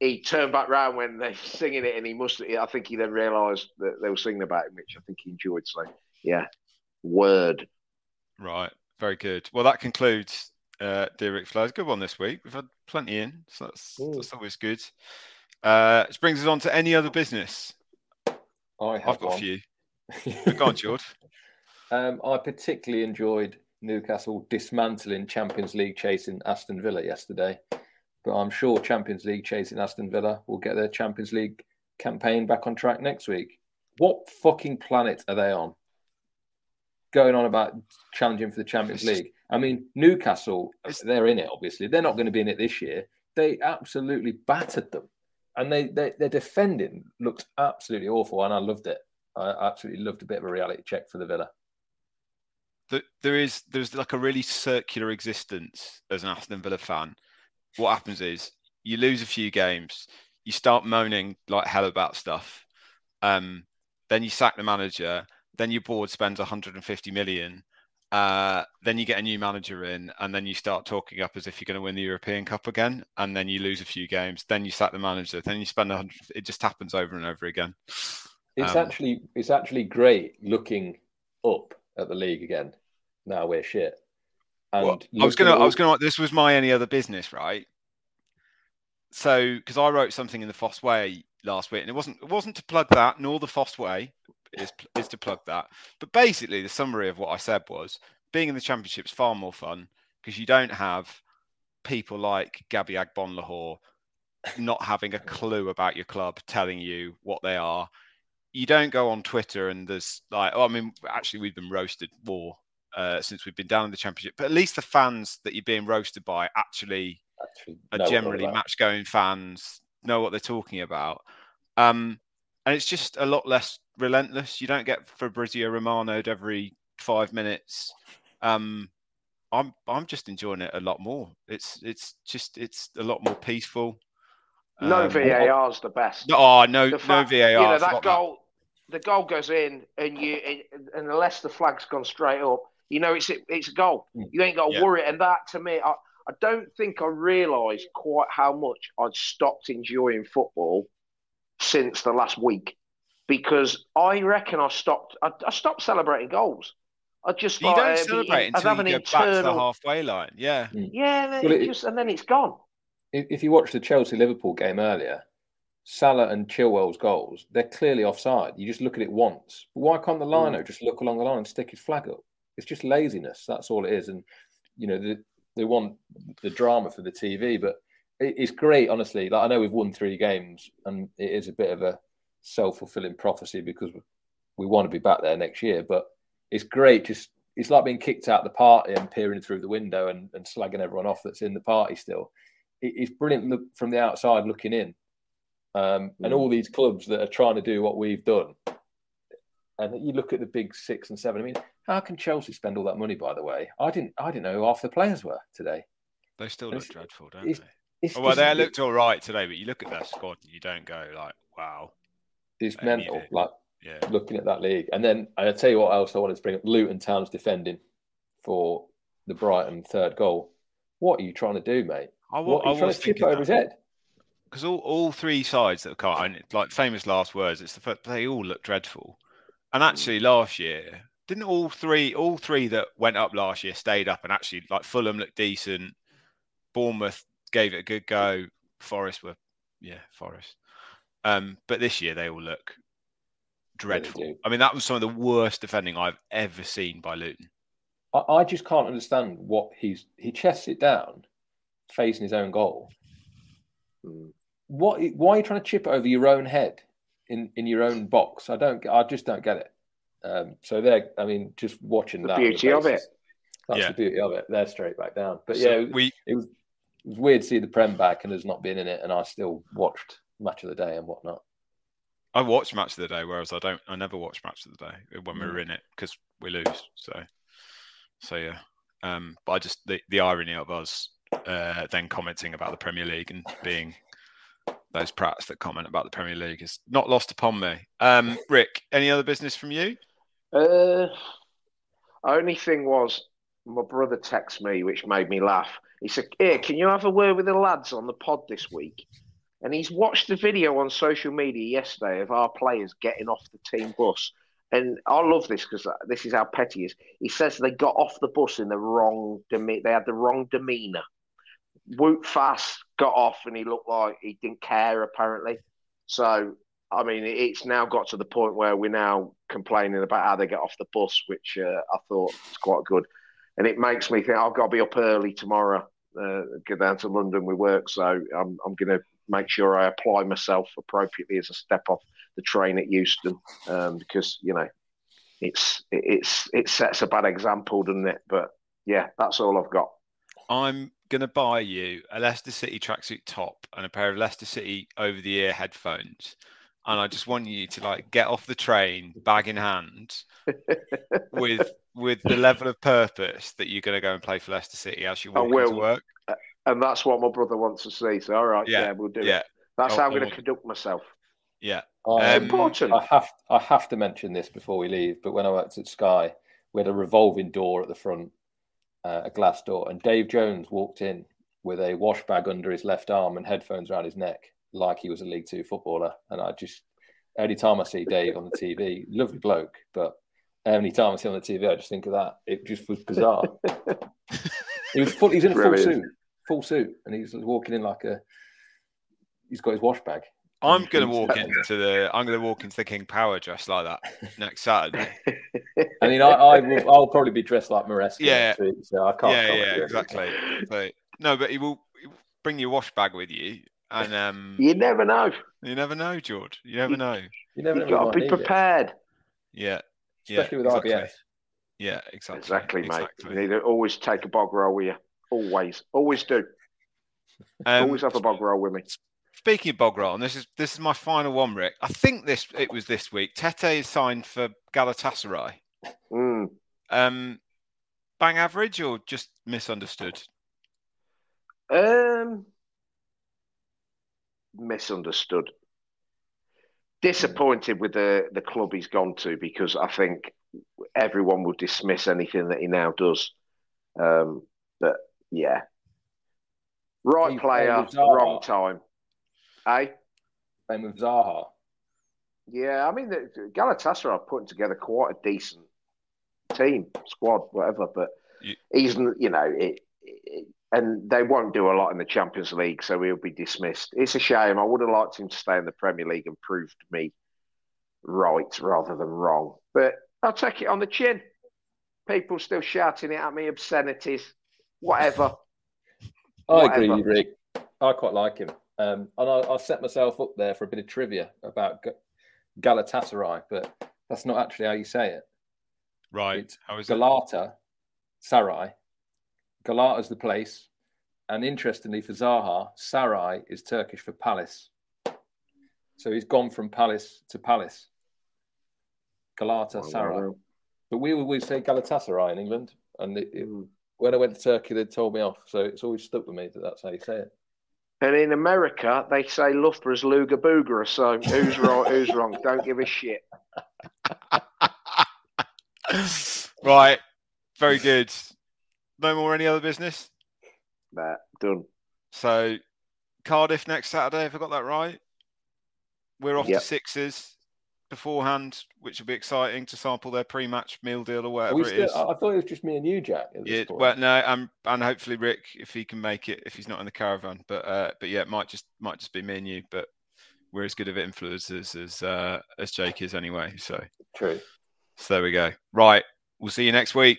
he turned back round when they were singing it, and he must. I think he then realised that they were singing about him, which I think he enjoyed. So, yeah, word. Right. Very good. Well, that concludes uh, Dear Rick Flowers. Good one this week. We've had plenty in, so that's, that's always good. Uh, which brings us on to any other business. I have I've got a one. few. (laughs) Go on, George. Um, I particularly enjoyed Newcastle dismantling Champions League chasing Aston Villa yesterday, but I'm sure Champions League chasing Aston Villa will get their Champions League campaign back on track next week. What fucking planet are they on? Going on about challenging for the Champions League. I mean, Newcastle, they're in it, obviously. They're not going to be in it this year. They absolutely battered them. And they, they their defending looked absolutely awful, and I loved it. I absolutely loved a bit of a reality check for the Villa. Th- there is there's like a really circular existence as an Aston Villa fan. What happens is you lose a few games, you start moaning like hell about stuff, um, then you sack the manager, then your board spends 150 million, uh, then you get a new manager in, and then you start talking up as if you're going to win the European Cup again, and then you lose a few games, then you sack the manager, then you spend 100. It just happens over and over again. It's Um, actually it's actually great looking up at the league again. Now we're shit. Well, I was gonna, at I was gonna. This was my any other business, right? So, because I wrote something in the Fosse Way last week, and it wasn't, it wasn't to plug that, nor the Fosse Way is is to plug that. But basically, the summary of what I said was being in the championship's far more fun because you don't have people like Gabby Agbonlahor not having a clue about your club telling you what they are. You don't go on Twitter and there's like, oh, I mean, actually, we've been roasted more uh, since we've been down in the championship. But at least the fans that you're being roasted by actually actually are know what they're generally match going fans, know what they're talking about. Um, and it's just a lot less relentless. You don't get Fabrizio Romano'd every five minutes. Um, I'm I'm just enjoying it a lot more. It's it's just it's a lot more peaceful. No Um, VAR's the best. No, oh, no, The no VAR. You know that goal, the goal goes in, and you and unless the flag's gone straight up, You know, it's it's a goal. Hmm. You ain't got to Yeah. worry. And that to me, I, I don't think I realised quite how much I'd stopped enjoying football since the last week because I reckon I stopped. I, I stopped celebrating goals. I just You like, don't uh, celebrate I'd until have you an go back to the halfway line. Yeah. Hmm. Yeah, and, then Well, it it- just, and then it's gone. if, if you watch the Chelsea Liverpool game earlier, Salah and Chilwell's goals, they're clearly offside. You just look at it once. Why can't the hmm. lino just look along the line and stick his flag up? It's just laziness. That's all it is. And you know, the, they want the drama for the TV, but it, it's great, honestly. Like I know we've won three games, and it is a bit of a self fulfilling prophecy because we, want to be back there next year. But it's great. Just it's like being kicked out the party and peering through the window and, and slagging everyone off that's in the party still. It, it's brilliant look from the outside looking in, um, and all these clubs that are trying to do what we've done. And you look at the big six and seven. I mean, how can Chelsea spend all that money? By the way, I didn't. I didn't know who half the players were today. They still It's- look dreadful, don't it's- they? It's Oh, well, they looked all right today, but you look at their squad and you don't go like, wow. It's They mental. Like Yeah. looking at that league. And then I tell you what else I wanted to bring up: Luton Town's defending for the Brighton third goal. What are you trying to do, mate? I, what are I you trying was to chip over his head? because all, all three sides that have come, and like famous last words, it's the first, they all look dreadful. And actually, last year, didn't all three all three that went up last year stayed up and actually like Fulham looked decent, Bournemouth gave it a good go, Forest were yeah Forest, um, but this year they all look dreadful. do. I mean, that was some of the worst defending I've ever seen by Luton. I, I just can't understand what he's he chests it down, facing his own goal. What? Why are you trying to chip it over your own head in in your own box? I don't. I just don't get it. Um, so there. I mean, just watching The that. on the beauty of it. That's Yeah. the beauty of it. They're straight back down. But So yeah, we it was it was weird to see the Prem back and us not being in it, and I still watched match of the day and whatnot. I watched match of the day, whereas I don't. I never watch match of the day when we Mm. were in it because we lose. So, so yeah. Um, but I just the, the irony of us uh, then commenting about the Premier League and being those prats that comment about the Premier League is not lost upon me. Um, (laughs) Rick, any other business from you? Uh, only thing was, my brother texted me, which made me laugh. He said, "Here, can you have a word with the lads on the pod this week?" And he's watched the video on social media yesterday of our players getting off the team bus. And I love this because this is how petty he is. He says they got off the bus in the wrong deme- They had the wrong demeanor. Whoop fast, got off, and he looked like he didn't care. Apparently, so I mean, it's now got to the point where we're now complaining about how they get off the bus, which uh, I thought was quite good. And it makes me think I've got to be up early tomorrow, uh, go down to London with work. So I'm, I'm going to make sure I apply myself appropriately as a step off the train at Euston um, because, you know, it's it's it sets a bad example, doesn't it? But yeah, that's all I've got. I'm gonna buy you a Leicester City tracksuit top and a pair of Leicester City over the ear headphones. And I just want you to like get off the train, bag in hand, (laughs) with with the level of purpose that you're gonna go and play for Leicester City as you I walk into will. work. And that's what my brother wants to see. So, all right, yeah, Yeah, we'll do yeah. it. That's I- how I I'm going to conduct myself. Yeah. Um, important. I have I have to mention this before we leave. But when I worked at Sky, we had a revolving door at the front, uh, a glass door, and Dave Jones walked in with a wash bag under his left arm and headphones around his neck, like he was a League Two footballer. And I just any time I see Dave on the TV, lovely bloke, but any time I see him on the TV, I just think of that. It just was bizarre. (laughs) he was full, he's in a full Brilliant. suit, full suit, and he's walking in like a. He's got his wash bag. I'm gonna walk into the I'm gonna walk into the King Power dressed like that next Saturday. (laughs) I mean, I, I will, I'll probably be dressed like Maresca Yeah. next week, so I can't. yeah, yeah, exactly. So, no, but he will he will bring your wash bag with you, and um, You never know. you never know, George. You never know. You never You've got to be need prepared. Yeah, yeah, especially with exactly. RBS. Yeah, exactly. Exactly, mate. exactly. You need to always take a bog roll with you. Always, always do. Um, always have a bog roll with me. Speaking of bog and this is this is my final one, Rick. I think this it was this week. Tete is signed for Galatasaray. Mm. Um, bang average or just misunderstood? Um, misunderstood. Disappointed with the the club he's gone to because I think everyone will dismiss anything that he now does. Um, but yeah, right He's player, playing with Zaha. wrong time. Eh? Same with Zaha. Yeah, I mean, the, Galatasaray are putting together quite a decent team, squad, whatever. But You- he's, you know, it, it, and they won't do a lot in the Champions League, so he'll be dismissed. It's a shame. I would have liked him to stay in the Premier League and prove to me right rather than wrong. But I'll take it on the chin. People still shouting it at me, obscenities, whatever. (laughs) I agree Whatever. with you, Rick. I quite like him. Um, and I, I set myself up there for a bit of trivia about Galatasaray, but that's not actually how you say it. Right. It's How is it? Galata, Sarai. Galata's the place. And interestingly for Zaha, Sarai is Turkish for palace. So he's gone from palace to palace. Galata, Oh, Sarai. wow. But we always say Galatasaray in England. And it, it- Mm. when I went to Turkey, they told me off. So it's always stuck with me that that's how you say it. And in America, they say Loughborough's Luga Booger. So who's right, who's wrong? Don't give a shit. (laughs) right. Very good. No more any other business. That done. So Cardiff next Saturday, if I got that right. We're off Yep. to sixes beforehand, which will be exciting to sample their pre-match meal deal or whatever still, is. I thought it was just me and you, Jack. at this Yeah, point. well, no, um, and hopefully Rick, if he can make it, if he's not in the caravan. But uh, but yeah, it might just might just be me and you. But we're as good of influencers as uh, as Jake is anyway. So True. so there we go. Right, we'll see you next week.